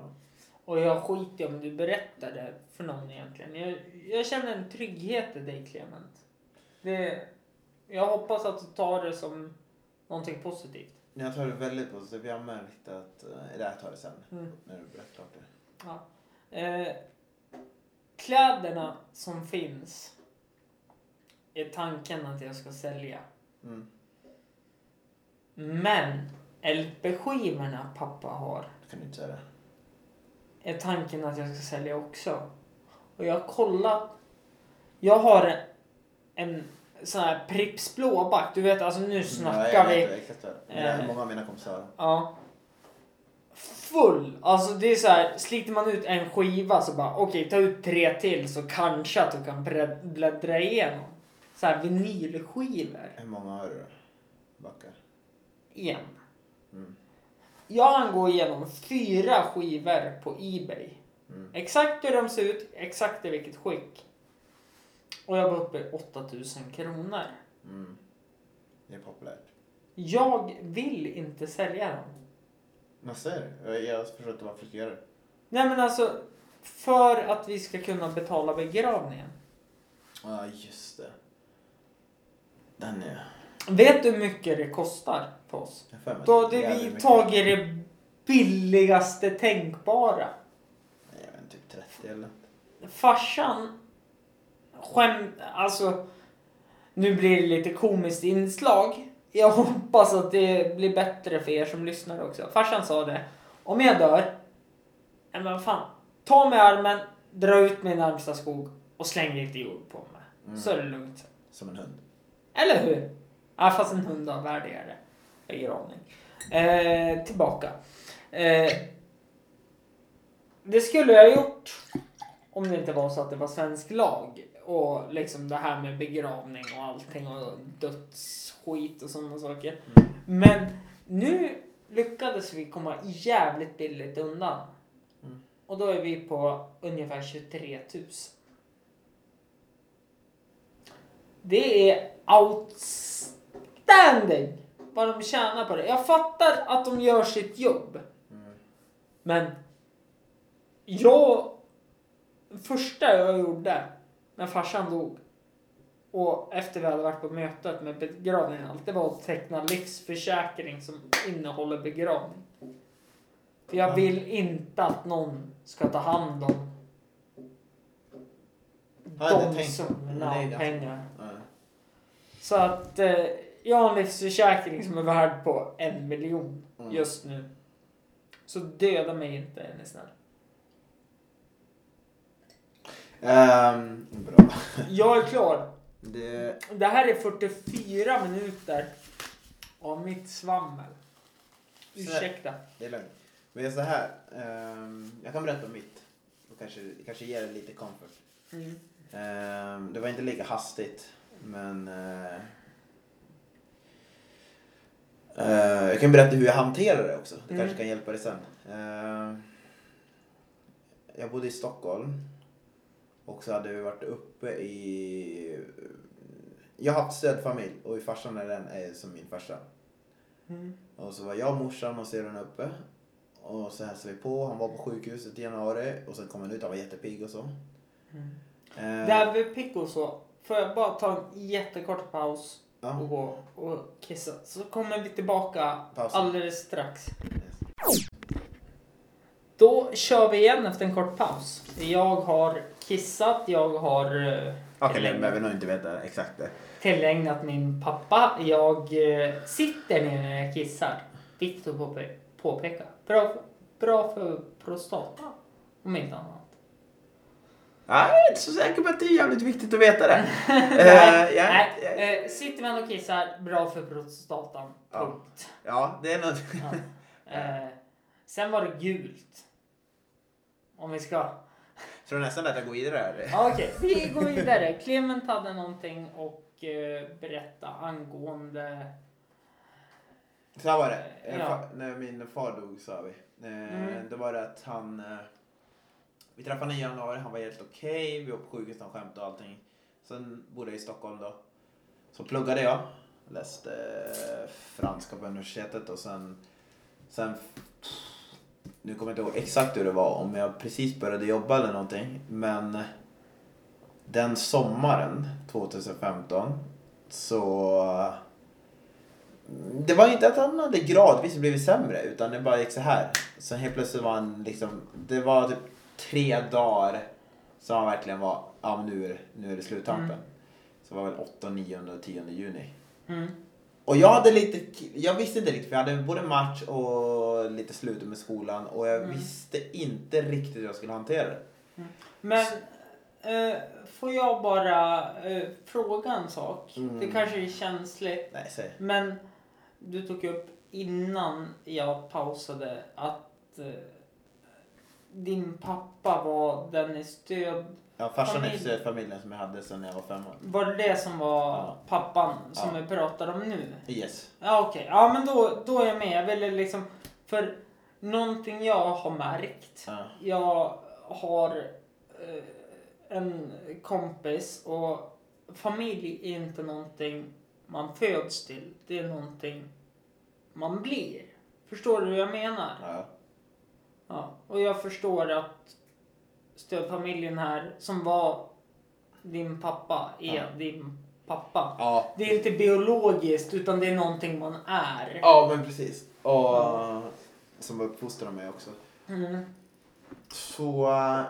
Och jag skiter om du berättar det för någon egentligen. Jag, jag känner en trygghet i dig Clement. Det, jag hoppas att du tar det som någonting positivt. Jag tar det väldigt positivt. Jag har märkt att, eh, det här tar det sen. Mm. När du berättar klart det. Ja. Eh, kläderna som finns är tanken att jag ska sälja. Mm. Men LP-skivorna pappa har Kan du inte säga det? Är tanken att jag ska sälja också. Och jag har kollat. Jag har en, en sån här Pripps blåback. Du vet alltså nu snackar jag vi. exakt det är. Eh. Många av mina kompisar. Ja. Full. Alltså det är så här. Sliter man ut en skiva så bara okej ta ut tre till så kanske att du kan bläddra igenom. Så här vinylskivor. Hur många har du? Backar? En. Jag hann gå igenom fyra skivor på Ebay. Mm. Exakt hur de ser ut, exakt i vilket skick. Och jag var uppe i 8000 kronor. Mm. Det är populärt. Jag vill inte sälja dem. Vad säger du? Jag- förstår inte varför du göra det. Nej men alltså, för att vi ska kunna betala begravningen. Ja, just det. Den är... Vet du hur mycket det kostar för oss? För mig Då hade vi mycket. tagit det billigaste tänkbara. Jag vet inte, typ 30 eller? Farsan skäm... Alltså, nu blir det lite komiskt inslag. Jag *laughs* hoppas att det blir bättre för er som lyssnar också. Farsan sa det. Om jag dör, men vad fan, ta mig i armen, dra ut mig i närmsta skog och släng lite jord på mig. Mm. Så är det lugnt. Som en hund. Eller hur? Ja, fast en hund har värdigare begravning. Eh, tillbaka. Eh, det skulle jag ha gjort om det inte var så att det var svensk lag. Och liksom det här med begravning och allting och dödsskit och sådana saker. Men nu lyckades vi komma jävligt billigt undan. Mm. Och då är vi på ungefär 23 000. Det är outstanding vad de tjänar på det. Jag fattar att de gör sitt jobb. Mm. Men jag... Första jag gjorde när farsan dog och efter vi hade varit på mötet med begravningen allt, det var att teckna livsförsäkring som innehåller begravning. För jag vill inte att någon ska ta hand om de summorna av pengar. Så att eh, jag har en livsförsäkring som är värd på en miljon Mm. just nu. Så döda mig inte är ni snäll. Ehm, bra. Jag är klar. Det, Det här är 44 minuter av mitt svammel. Ursäkta. det är lugnt. Men det är så här. ehm, jag kan berätta om mitt. Och kanske, kanske ge dig lite comfort. Mm. Ehm, det var inte lika hastigt. Men... eh, jag kan berätta hur jag hanterar det också. Det Mm. kanske kan hjälpa dig sen. Ehm, jag bodde i Stockholm. Och så hade vi varit uppe i... Jag har haft stödfamilj och i farsan är den är som min farsa. Mm. Och så var jag, morsan och syrran uppe. Och så hälsade vi på. Han var på sjukhuset i januari. Och sen kom han ut. Han var jättepigg och så. Mm. Eh, Där vid Pico så får jag bara ta en jättekort paus ja. och gå och kissa. Så kommer vi tillbaka Paus. alldeles strax. Då kör vi igen efter en kort paus. Jag har kissat, jag har eh, Okej, okay, behöver nog inte veta exakt det. tillägnat min pappa. Jag eh, sitter ner när jag kissar. Viktigt att påpe- påpeka. Bra, bra för prostata. Om inte annat. Nej, jag är inte så säker på att det är jävligt viktigt att veta det. *laughs* nej, Eh, jag- nej. jag- Eh, sitter man och kissar, bra för prostatan. Ja. Punkt. Ja, det är något. *laughs* Ja. Eh, sen var det gult. Om vi ska... Tror nästan att jag går vidare. Ja, Okej, vi går vidare. Clement hade någonting och berätta angående... Så här var det. Ja. När min far dog sa vi. Mm. Då var det att han... Vi träffade honom i januari. Han var helt okej. Vi var på sjukhus, han skämtade och allting. Sen bodde jag i Stockholm då. Så pluggade jag. Läste franska på universitetet och sen... Sen... Nu kommer jag inte ihåg exakt hur det var. Om jag precis började jobba eller någonting. Men... Den sommaren 2015 så... Det var inte att han hade gradvis blivit sämre utan det bara gick så här. Sen helt plötsligt var han liksom, det var typ tre dagar som han verkligen var, ja men nu är, nu är det sluttampen. Mm. Så var väl 8, 9 och 10 juni. Mm. Och jag hade lite, jag visste inte riktigt för jag hade både match och lite slut med skolan och jag Mm. visste inte riktigt hur jag skulle hantera det. Men eh, får jag bara eh, fråga en sak? Mm. Det kanske är känsligt. Nej, säg. Men du tog upp innan jag pausade att eh, din pappa var den i stöd. Ja, farsan Familj. är stödfamiljen som jag hade sedan jag var fem år. Var det det som var Ja. pappan som Ja. vi pratar om nu? Yes. Ja okej, ja men då, då är jag med. Jag ville liksom, för någonting jag har märkt. Ja. Jag har eh, en kompis och familj är inte någonting man föds till. Det är någonting man blir. Förstår du hur jag menar? Ja. Ja. Och jag förstår att stödfamiljen här som var din pappa är Ja. din pappa. Ja, Det är inte biologiskt utan det är någonting man är. Ja, men precis. Och som uppfostrade mig också. Mm. Så, äh,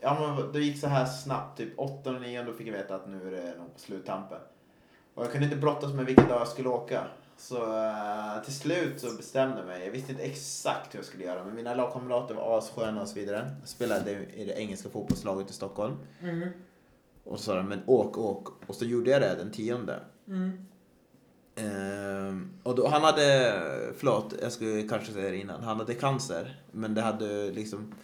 ja men det gick så här snabbt, typ 8 och 9 då fick jag veta att nu är det nog på sluttampen. Och jag kunde inte brottas med vilken dag jag skulle åka. Så äh, till slut så bestämde jag mig. Jag visste inte exakt hur jag skulle göra men mina lagkamrater var assköna och så vidare. Jag spelade i det engelska fotbollslaget i Stockholm. Mm. Och så sa de, men åk, åk. Och så gjorde jag det den tionde. Mm. Ehm, och då, han hade, förlåt, jag skulle kanske säga det innan. Han hade cancer, men det hade liksom,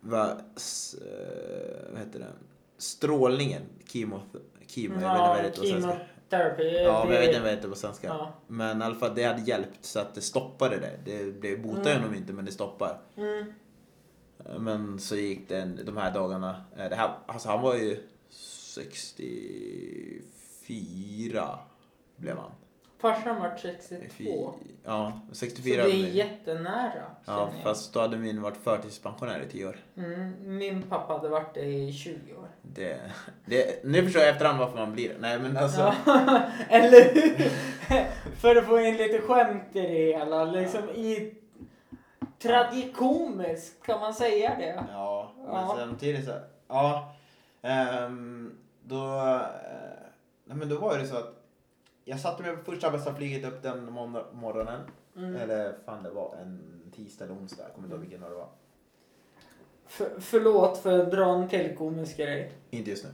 va, s, eh, vad heter det, strålningen, kemo, kemo, jag vet inte vad det heter Chemotherapy. Ja, det- jag vet inte vad det heter på svenska. Ja. Men i alla fall, det hade hjälpt så att det stoppade det. Det, det botar Mm. honom inte, men det stoppar. Mm. Men så gick det en, de här dagarna, eh, det här, alltså han var ju 64 blev han. Farsan var 62. Fy- Ja, Så 64 det är jättenära. Ja, fast då hade min varit förtidspensionär i 10 år. Mm, min pappa hade varit det i 20 år. Det, det, nu förstår jag efterhand varför man blir. Nej men alltså. Ja, *laughs* eller hur? För att få in lite skämt i det hela. Liksom i tragikomiskt, kan man säga det? Ja, men Ja. samtidigt så. Ja. Ehm, då, eh, nej men då var det så att jag satte mig på första bästa flyget upp den morgonen. Mm. Eller fan det var en tisdag eller onsdag. Jag kommer inte ihåg vilken dag det var. För, förlåt för att dra en till komisk grej. Inte just nu.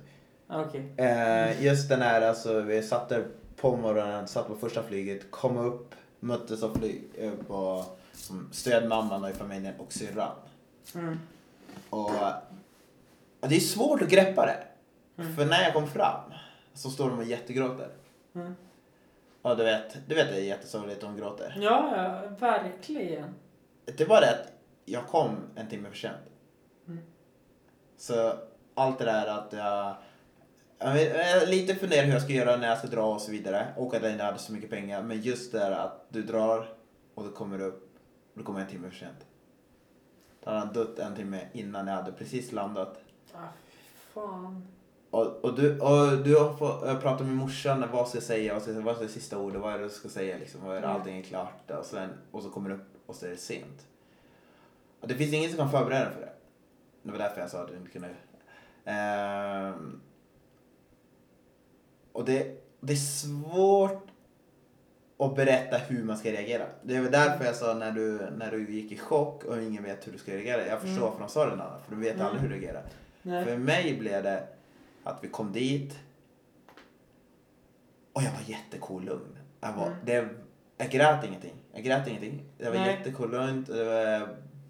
Okej. Eh, just den här, alltså vi satt där på morgonen, satt på första flyget, kom upp, möttes av flyg, eh, på som stödmamman i familjen och syrran. Mm. Och och det är svårt att greppa det. Mm. För när jag kom fram så står de och jättegråter. Mm. Ja du vet, du vet det är jättesorgligt de gråter. Ja, ja, verkligen. Det var det att jag kom en timme för sent. Så allt det där att jag, jag lite funderar hur jag ska göra när jag ska dra och så vidare. Och att jag inte hade så mycket pengar. Men just det där att du drar och då kommer du upp och då kommer en timme för sent. Då hade han dött en timme innan jag hade precis landat. Ah, fan. Och, och, du, och du har fått jag pratar med morsan, vad ska jag säga, vad, ska, vad är det sista ordet, vad är det du ska säga liksom, vad är det, Mm. allting är klart och, sen, och så kommer du upp och så är det sent. Och det finns ingen som kan förbereda dig för det. Det var därför jag sa att du inte kunde. Ehm, och det, det är svårt att berätta hur man ska reagera. Det var därför jag sa när du, när du gick i chock och ingen vet hur du ska reagera. Jag förstår Mm. varför de sa det Nanna, för du vet Mm. aldrig hur du reagerar. Nej. För mig blev det att vi kom dit och jag var jättecool lugn. Jag, var, Mm. det, jag grät ingenting. Jag grät ingenting. Det var jättecool. Det var,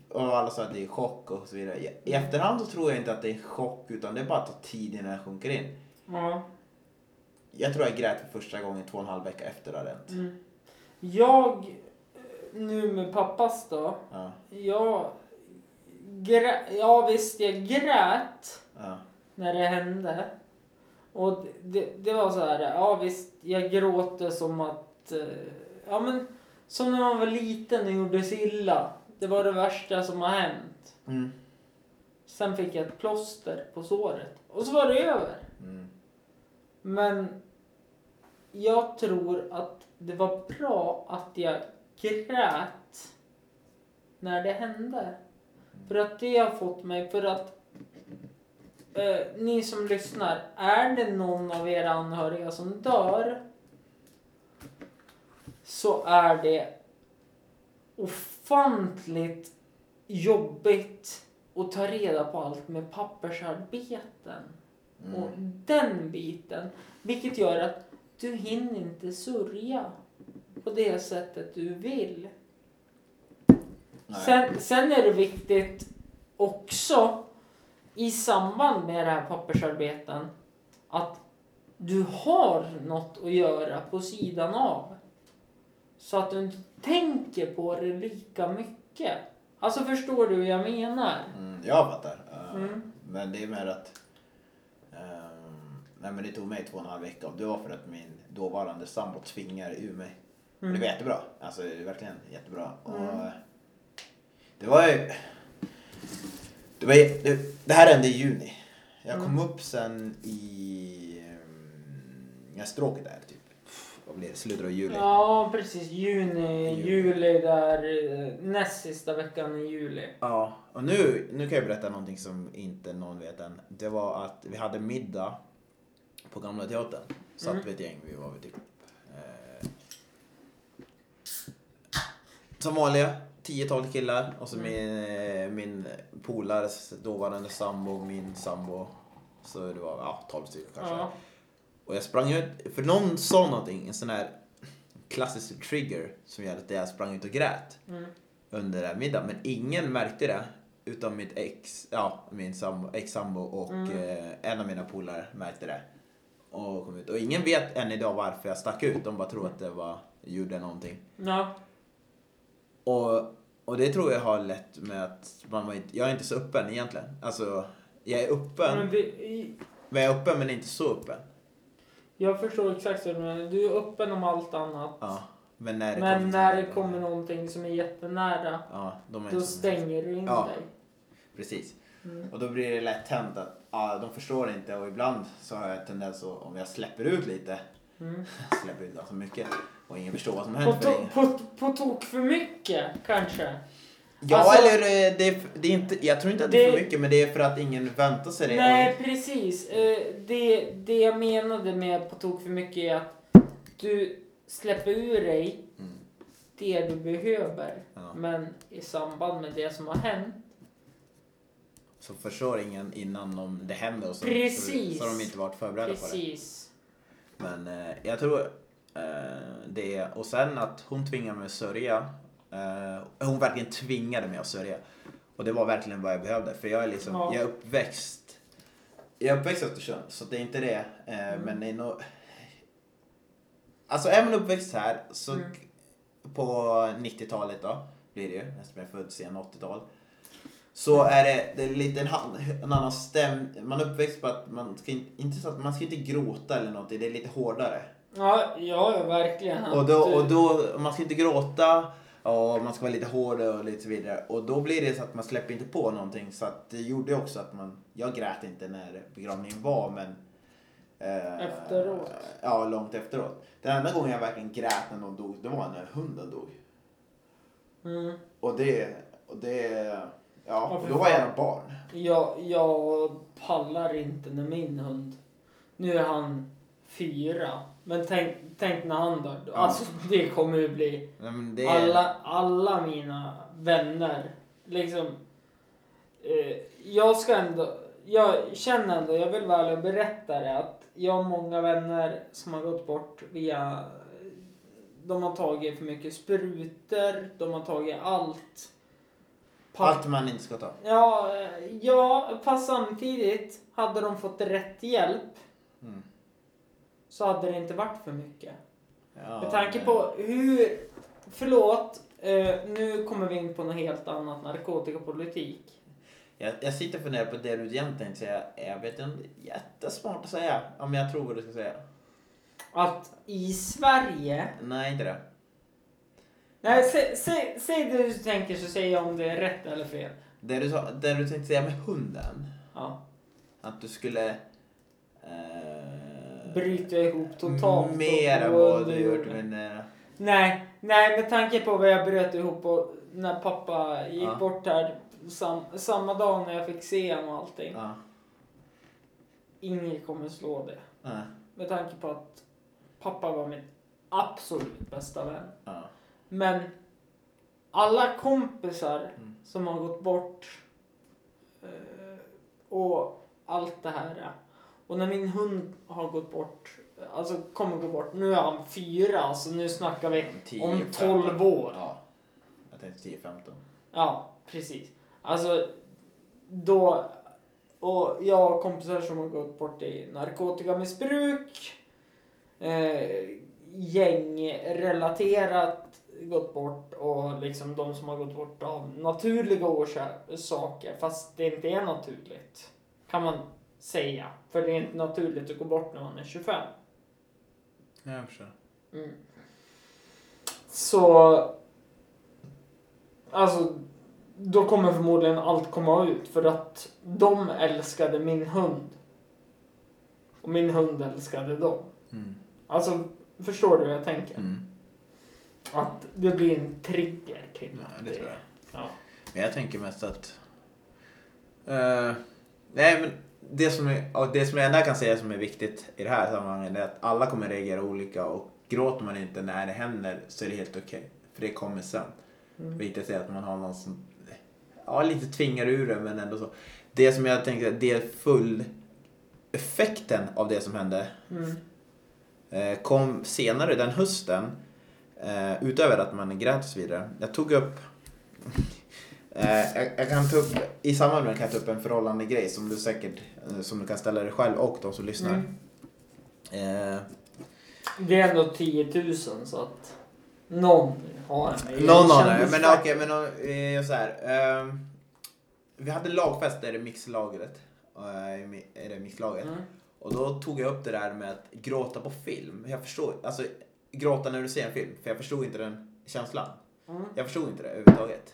och alla sa att det är chock och så vidare. I, efterhand så tror jag inte att det är chock utan det är bara att ta tid innan jag sjunker in. Ja. Jag tror jag grät för första gången två och en halv vecka efter det hade hänt. Mm. Jag, nu med pappas då. Ja, Jag grä, ja visst, jag grät ja, när det hände. Och det, det, det var så här, ja visst, jag gråter som att, eh, ja men som när man var liten och gjorde sig illa. Det var det värsta som har hänt. mm, Sen fick jag ett plåster på såret och så var det över. mm, Men jag tror att det var bra att jag grät när det hände. För att det har fått mig, för att eh, ni som lyssnar, är det någon av era anhöriga som dör så är det ofantligt jobbigt att ta reda på allt med pappersarbeten och mm. den biten. Vilket gör att du hinner inte sörja på det sättet du vill. Nej. Sen, sen är det viktigt också i samband med det här pappersarbeten att du har något att göra på sidan av. Så att du inte tänker på det lika mycket. Alltså förstår du hur jag menar? Mm, jag fattar. Uh, Mm. Men det är mer att... ehm, nej men det tog mig två och en halv vecka och det var för att min dåvarande sambo tvingade ur mig. Och det var jättebra. Alltså verkligen jättebra. Och, Mm. eh, det var ju... Det, var, det, det här hände i juni. Jag kom upp sen i... Um, jag stråket där blir? Slutet av juli. Ja, precis. Juni, Juli. juli där. eh, Näst sista veckan i juli. Ja, och nu, nu kan jag berätta någonting som inte någon vet än. Det var att vi hade middag på Gamla Teatern. Satt Mm. vi ett gäng, vi var väl typ... Eh, som vanliga, 10-12 killar. Och så Mm. min, eh, min polares dåvarande sambo, min sambo. Så det var ja, 12 stycken kanske. Ja. Och jag sprang ut, för någon sa någonting, en sån här klassisk trigger som gjorde att jag sprang ut och grät Mm. under den middagen. Men ingen märkte det. Utom mitt ex, ja, min sambo, ex-sambo och Mm. eh, en av mina polare märkte det. Och, kom ut. och ingen vet än idag varför jag stack ut. De bara tror att det var, gjorde någonting. Ja. Och, och det tror jag har lett med att man var inte, jag är inte så öppen egentligen. Alltså, jag är öppen, Men vi, i- men jag är öppen men inte så öppen. Jag förstår exakt vad du menar. Du är öppen om allt annat. Ja, men när det Men kommer när det kommer någonting som är jättenära, Ja, då så- stänger du in Ja. dig. Precis. Mm. Och då blir det lätt hänt att ja, de förstår inte och ibland så har jag tendens att om jag släpper ut lite, Mm. *laughs* släpper ut ganska mycket och ingen förstår vad som På, händer för to, på, på tok för mycket, kanske. Ja, Alltså- eller eh, det är, det är inte, jag tror inte att det är för mycket, men det är för att ingen väntar sig det. Nej, precis. Eh, Det, det jag menade med på tok för mycket är att du släpper ur dig Mm. det du behöver. Ja. Men i samband med det som har hänt. Så förstår ingen innan de, det händer och så, Precis. så, så de inte varit förberedda på det. Precis. Men eh, jag tror eh, det, och sen att hon tvingade mig att sörja. Eh, hon verkligen tvingade mig att sörja. Och det var verkligen vad jag behövde. För jag är liksom, Ja. jag är uppväxt. Jag är uppväxt i Östersund, så det är inte det. Eh, Mm. Men det är nog... Alltså är man uppväxt här så Mm. på 90-talet då, blir det ju, eftersom jag är född sen 80-tal. Så är det, det är lite en, en annan stäm. Man är uppväxt på att man ska inte, inte så att man ska inte gråta eller något, det är lite hårdare. Ja, ja, verkligen. Och då, och då, man ska inte gråta och man ska vara lite hård och lite så vidare. Och då blir det så att man släpper inte på någonting. Så att det gjorde också att man, jag grät inte när begravningen var men eh, Efteråt. Ja, långt efteråt. Den enda gången jag verkligen grät när någon dog, det var när hunden dog. Mm. Och det, och det, ja, och då var jag barn. Jag, jag pallar inte när min hund... Nu är han fyra. Men tänk, tänk när han dör. Ja. Alltså det kommer ju bli... Det, Alla, alla mina vänner, liksom... Eh, jag ska ändå... Jag känner ändå, jag vill väl berätta det, att jag har många vänner som har gått bort via... De har tagit för mycket sprutor, de har tagit allt. Allt man inte ska ta. Ja, eh, ja, fast samtidigt hade de fått rätt hjälp Mm. Så hade det inte varit för mycket. Ja, Med tanke på hur... Förlåt, eh, nu kommer vi in på något helt annat, narkotikapolitik. Jag, jag sitter och funderar på det du egentligen säga. Jag vet inte om det är jättesmart att säga. Om jag tror vad du ska säga. Att i Sverige... Nej, inte det. Nej, sä, sä, säg det du tänker så säger jag om det är rätt eller fel. Det du, det du tänkte säga med hunden. Ja. Att du skulle... Eh, Bryta ihop totalt. Mer än vad du gjort. Men, eh, Nej, nej, med tanke på vad jag bröt ihop och när pappa gick Ja. bort här sam, samma dag när jag fick se honom och allting. ja. Inget kommer slå det. Ja. Med tanke på att pappa var min absolut bästa vän. Ja. Men alla kompisar Mm. som har gått bort eh, och allt det här. Och när min hund har gått bort, alltså kommer gå bort, nu är han fyra, alltså nu snackar vi 10, om 15. 12 år. Ja. Jag tänkte 10-15. Ja, precis. Alltså, då... Och jag har kompisar som har gått bort i narkotikamissbruk. Eh, gängrelaterat gått bort och liksom de som har gått bort av naturliga orsaker fast det inte är naturligt. Kan man säga. För det är inte naturligt att gå bort när man är 25. Ja, jag förstår. Mm. Så... Alltså, då kommer förmodligen allt komma ut för att de älskade min hund. Och min hund älskade dem. Mm. Alltså, förstår du hur jag tänker? Mm. Att det blir en trigger till Ja, det tror jag. Ja. Men jag tänker mest att... eh, nej, men det som, är, och det som jag enda kan säga som är viktigt i det här sammanhanget är att alla kommer reagera olika och gråter man inte när det händer så är det helt okej. För det kommer sen. Mm. Viktigt är att man har någon som ja, lite tvingar ur det men ändå så. Det som jag tänker, det är full effekten av det som hände Mm. eh, kom senare den hösten. Eh, utöver att man grät och så vidare. Jag tog upp eh, jag, jag kan ta upp, i samband med det kan jag ta upp en förhållande grej som du säkert eh, som du kan ställa dig själv och de som lyssnar. Mm. Eh, Det är ändå 10 000 så att någon har en. Någon av Jag det. Men okej, men eh, så här. ehm, vi hade lagfest där i mixlagret. eh, i mi- i det mixlaget. Mm. Och då tog jag upp det där med att gråta på film. Jag förstår, alltså gråta när du ser en film. För jag förstod inte den känslan. Mm. Jag förstod inte det överhuvudtaget.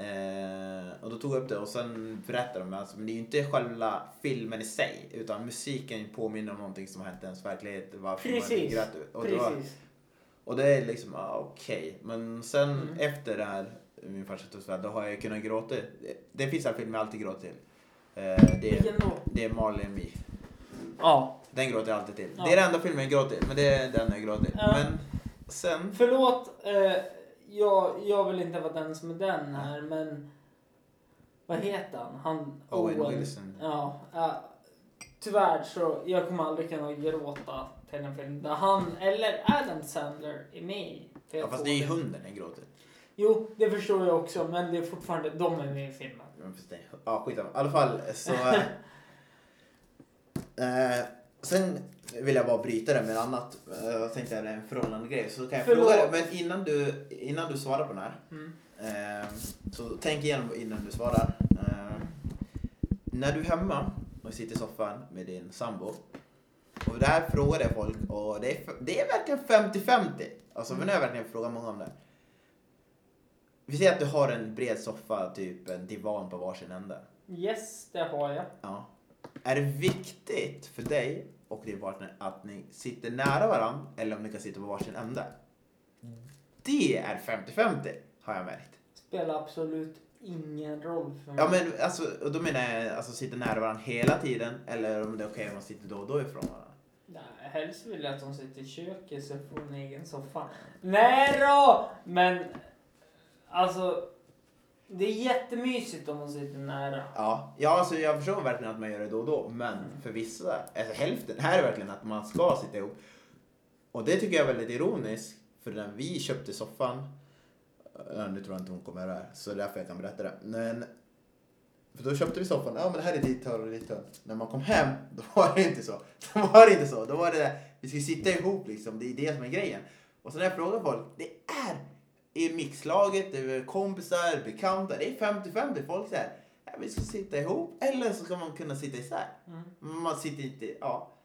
Eh, och då tog jag upp det och sen berättade de alltså, men det är ju inte själva filmen i sig utan musiken påminner om någonting som har hänt i ens verklighet. Varför man Precis. grät. Och det var, Precis. och det är liksom, ah, okej. Men sen Mm. efter det här min farsa tog svärd, då har jag kunnat gråta. Det, det finns en film jag alltid gråter till. Eh, det, det är Marley and Me. Ja. Den gråter jag alltid till. Ja. Det är den enda filmen jag gråter till, men det är den jag gråter till. Ja. Men sen... Förlåt, eh, jag, jag vill inte vara den som är den här, men vad heter han? Han Owen Wilson. Ja, ja, tyvärr så jag kommer aldrig kunna gråta till en film där han eller Adam Sandler är med Ja, fast det är hunden jag gråter. Jo, det förstår jag också, men det är fortfarande de är med i filmen. Ja, skitsamma. I alla fall så... *laughs* eh, sen vill jag bara bryta det med annat. Eh, Jag tänkte att det är en förhållande grej. Så kan jag Förlåt. fråga dig. Men innan du, innan du svarar på den här. Mm. Eh, så tänk igenom innan du svarar. Eh, när du är hemma och sitter i soffan med din sambo. Och det här frågar jag folk och det är, det är verkligen 50-50. Alltså men nu har jag verkligen frågat många om det. Vi säger att du har en bred soffa, typ en divan på varsin ände. Yes, det har jag. Ja. Är det viktigt för dig och din partner att ni sitter nära varandra eller om ni kan sitta på varsin ände? Det är 50-50 har jag märkt. Spelar absolut ingen roll för mig. Ja men alltså, och då menar jag alltså sitta nära varandra hela tiden eller om det är okej om man sitter då och då ifrån varandra. Nej, helst vill jag att de sitter i köket så jag får en egen soffa. Nej då! Men alltså, det är jättemysigt om de sitter nära. Ja, ja alltså jag förstår verkligen att man gör det då och då men för vissa, alltså hälften, här är verkligen att man ska sitta ihop. Och det tycker jag är väldigt ironiskt för när vi köpte soffan, ja, nu tror jag inte hon kommer här så det är därför jag kan berätta det. Men, för då köpte vi soffan, ja men det här är ditt hörn och ditt hörn. När man kom hem, *laughs* då var det inte så. Då var det inte så. Då var det där, vi ska sitta ihop liksom, det är det som är grejen. Och så när jag frågar folk, det är i mixlaget, det är kompisar, bekanta, det är 50-50. Folk säger, ja, vi ska sitta ihop eller så ska man kunna sitta isär. Mm. Man sitter inte, ja.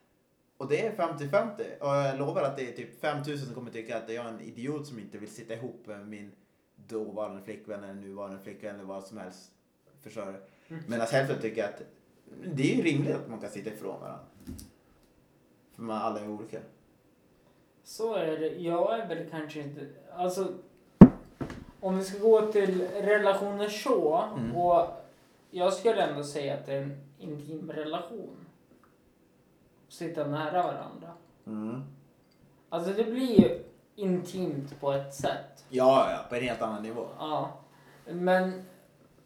Och det är 50-50. Och jag lovar att det är typ 5000 som kommer tycka att jag är en idiot som inte vill sitta ihop med min dåvarande flickvän eller nuvarande flickvän eller vad som helst. Förstår du? Mm. Medan hälften tycker att det är ju rimligt att man kan sitta ifrån varandra. För man alla är olika. Så är det. Jag är väl kanske inte... Alltså, om vi ska gå till relationer så. Mm. Och jag skulle ändå säga att det är en intim relation. Sitta nära varandra. Mm. Alltså det blir ju intimt på ett sätt. Ja, ja, på en helt annan nivå. Ja. Men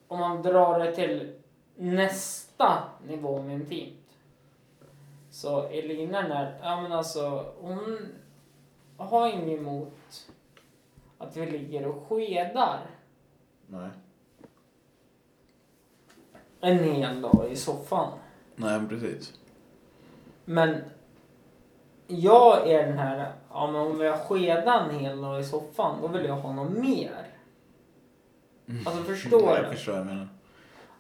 om man drar det till nästa nivå med intimt. Så Elina när, ja men alltså hon har inget emot att vi ligger och skedar Nej. en hel dag i soffan. Nej, precis. Men jag är den här, ja men om vi har skedat en hel dag i soffan då vill jag ha något mer. Alltså förstår du? jag förstår vad jag menar.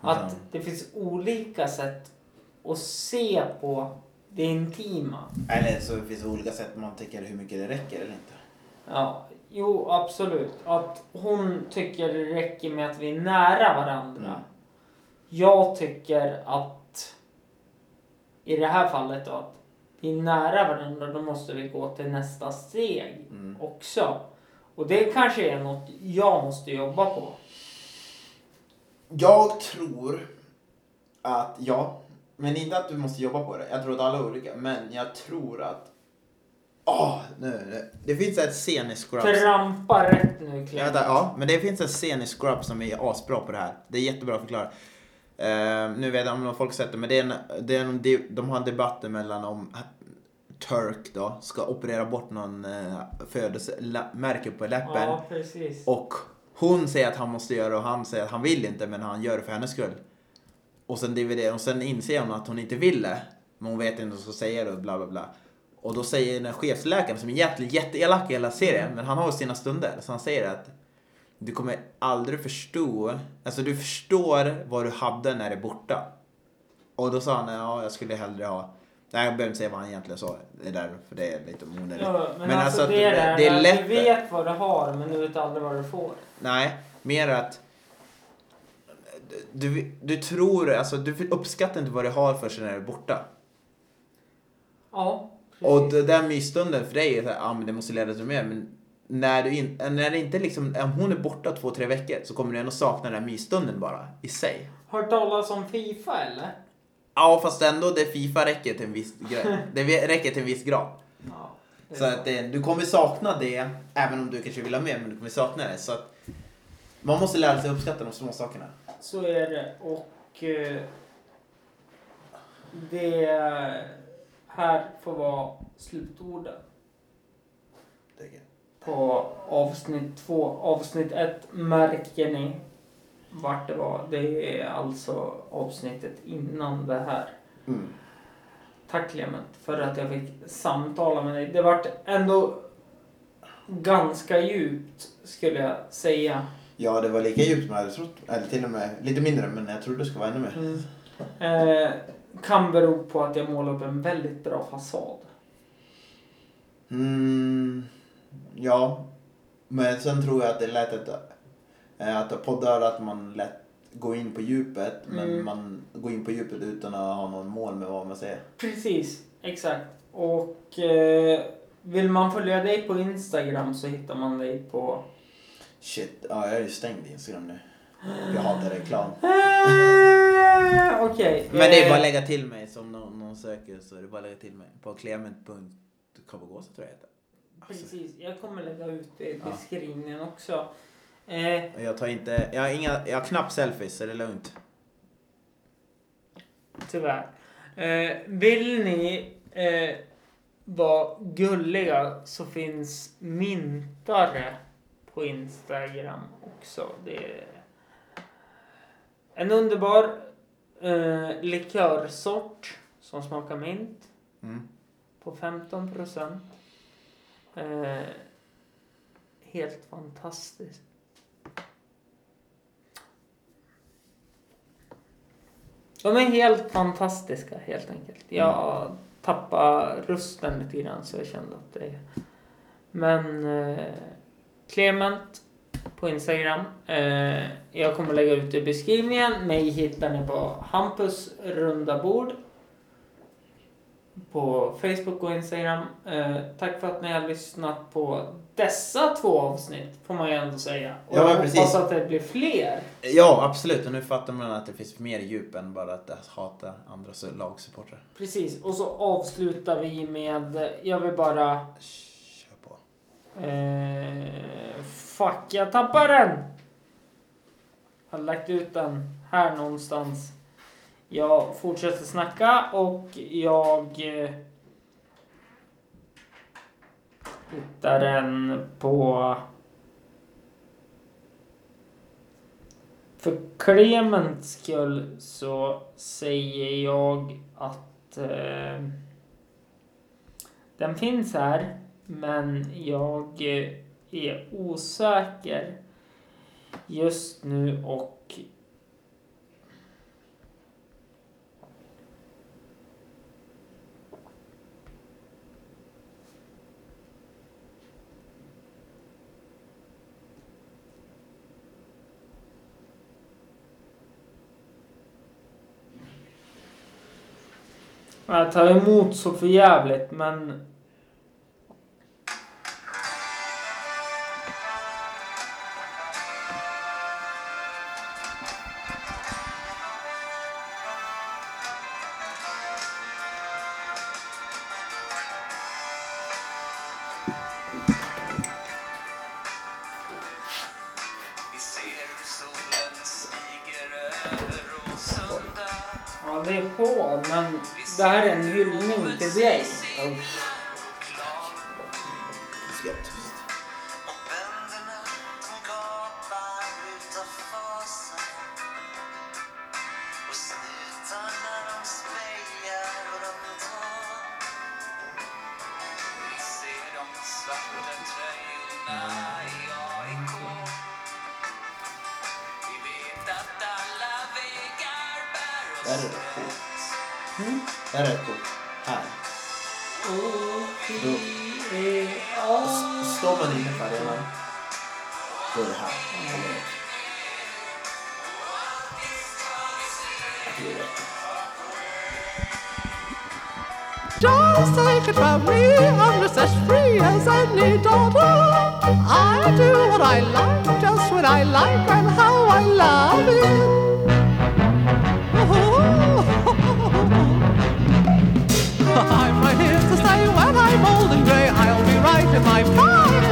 Att det finns olika sätt att se på det intima. Eller så finns det olika sätt man tycker hur mycket det räcker eller inte. Ja, jo absolut. Att hon tycker det räcker med att vi är nära varandra. Mm. Jag tycker att i det här fallet då att vi är nära varandra då måste vi gå till nästa steg Mm. också. Och det kanske är något jag måste jobba på. Jag tror att, ja, men inte att du måste jobba på det. Jag tror att alla är olika. Men jag tror att, åh, nu, nu. det finns en scen i Scrubs. Trampa rätt nu Ja, Clem. vänta, ja, men det finns en scen i Scrubs som är asbra på det här. Det är jättebra att förklara. Eh, nu vet jag om folk sett det, men det är en, det är en, de, de har en debatt mellan om Turk då ska operera bort någon uh, födelsemärke på läppen. Ja, precis. Och hon säger att han måste göra det och han säger att han vill inte men han gör det för hennes skull. Och sen DVD och sen inser hon att hon inte vill det. Men hon vet inte vad hon ska säga det och bla bla bla. Och då säger den här chefsläkaren som är jätte, jätteelak i hela serien, men han har sina stunder. Så han säger att du kommer aldrig förstå, alltså du förstår vad du hade när det är borta. Och då sa han, ja jag skulle hellre ha, nej jag behöver inte säga vad han egentligen sa, det är där, för det är lite onödigt. Ja, men, Men alltså, alltså det är att det det är lätt- Du vet vad du har men du vet aldrig vad du får. Nej, mer att du, du tror, alltså du uppskattar inte vad du har för sig när du är borta. Ja. Och det där mysstunden för dig är såhär, ja men det måste leda till mer, men när, du in, när det inte liksom, om hon är borta två, tre veckor så kommer du ändå sakna den här mysstunden bara i sig. Hört talas om Fifa eller? Ja, fast ändå det Fifa räcker till en viss. *laughs* Det räcker till en viss grad. Ja. Så att det, du kommer sakna det, även om du kanske vill ha mer, men du kommer sakna det. Så att man måste lära sig uppskatta de små sakerna. Så är det. Och eh, det här får vara slutorden på avsnitt två. Avsnitt ett märker ni vart det var. Det är alltså avsnittet innan det här. Mm. Tack Clement för att jag fick samtala med dig. Det vart ändå ganska djupt skulle jag säga. Ja, det var lika djupt som jag hade trott. Eller till och med lite mindre, men jag trodde det skulle vara ännu mer. Eh, kan bero på att jag målar upp en väldigt bra fasad. Mm, ja, men sen tror jag att det är lätt att, eh, att poddar att man lätt går in på djupet, men Mm. man går in på djupet utan att ha någon mål med vad man säger. Precis, exakt. Och eh, vill man följa dig på Instagram så hittar man dig på... Shit, ja, jag är ju stängd Instagram nu. Jag hatar reklam. *laughs* Okej. Men det är bara att eh, lägga till mig som någon, någon söker så är det bara att lägga till mig på clement.kabagosa tror jag heter. Alltså, Precis, jag kommer lägga ut det i beskrivningen också. Eh, jag tar inte, jag har inga, jag har knappt selfies så det är lugnt. tyvärr. Eh, vill ni eh, vara gulliga så finns Mintare på Instagram också. Det är en underbar eh, likörsort som smakar mint Mm. på 15 procent. Eh, helt fantastiskt. De är helt fantastiska helt enkelt. Jag tappade rösten lite grann så jag kände att det... Men eh, Clement på Instagram. Eh, jag kommer lägga ut i beskrivningen. Mig hittar ni på Hampus runda bord. På Facebook och Instagram. Eh, tack för att ni har lyssnat på dessa två avsnitt får man ju ändå säga. Och Ja, jag hoppas precis. att det blir fler. Ja, absolut. Och nu fattar man att det finns mer djup än bara att hata andra lagsupportrar. Precis, och så avslutar vi med, jag vill bara eh, fuck jag tappar den! Jag har lagt ut den här någonstans. Jag fortsätter snacka och jag eh, hittar den på För Clements skull så säger jag att eh, den finns här, men jag eh, är osäker just nu och Jag tar emot så för jävligt men I like, just when I like, and how I love it. *laughs* I'm right here to stay when I'm old and grey. I'll be right in my prime.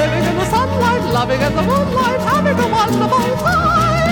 Living in the sunlight, loving in the moonlight, having a wonderful time.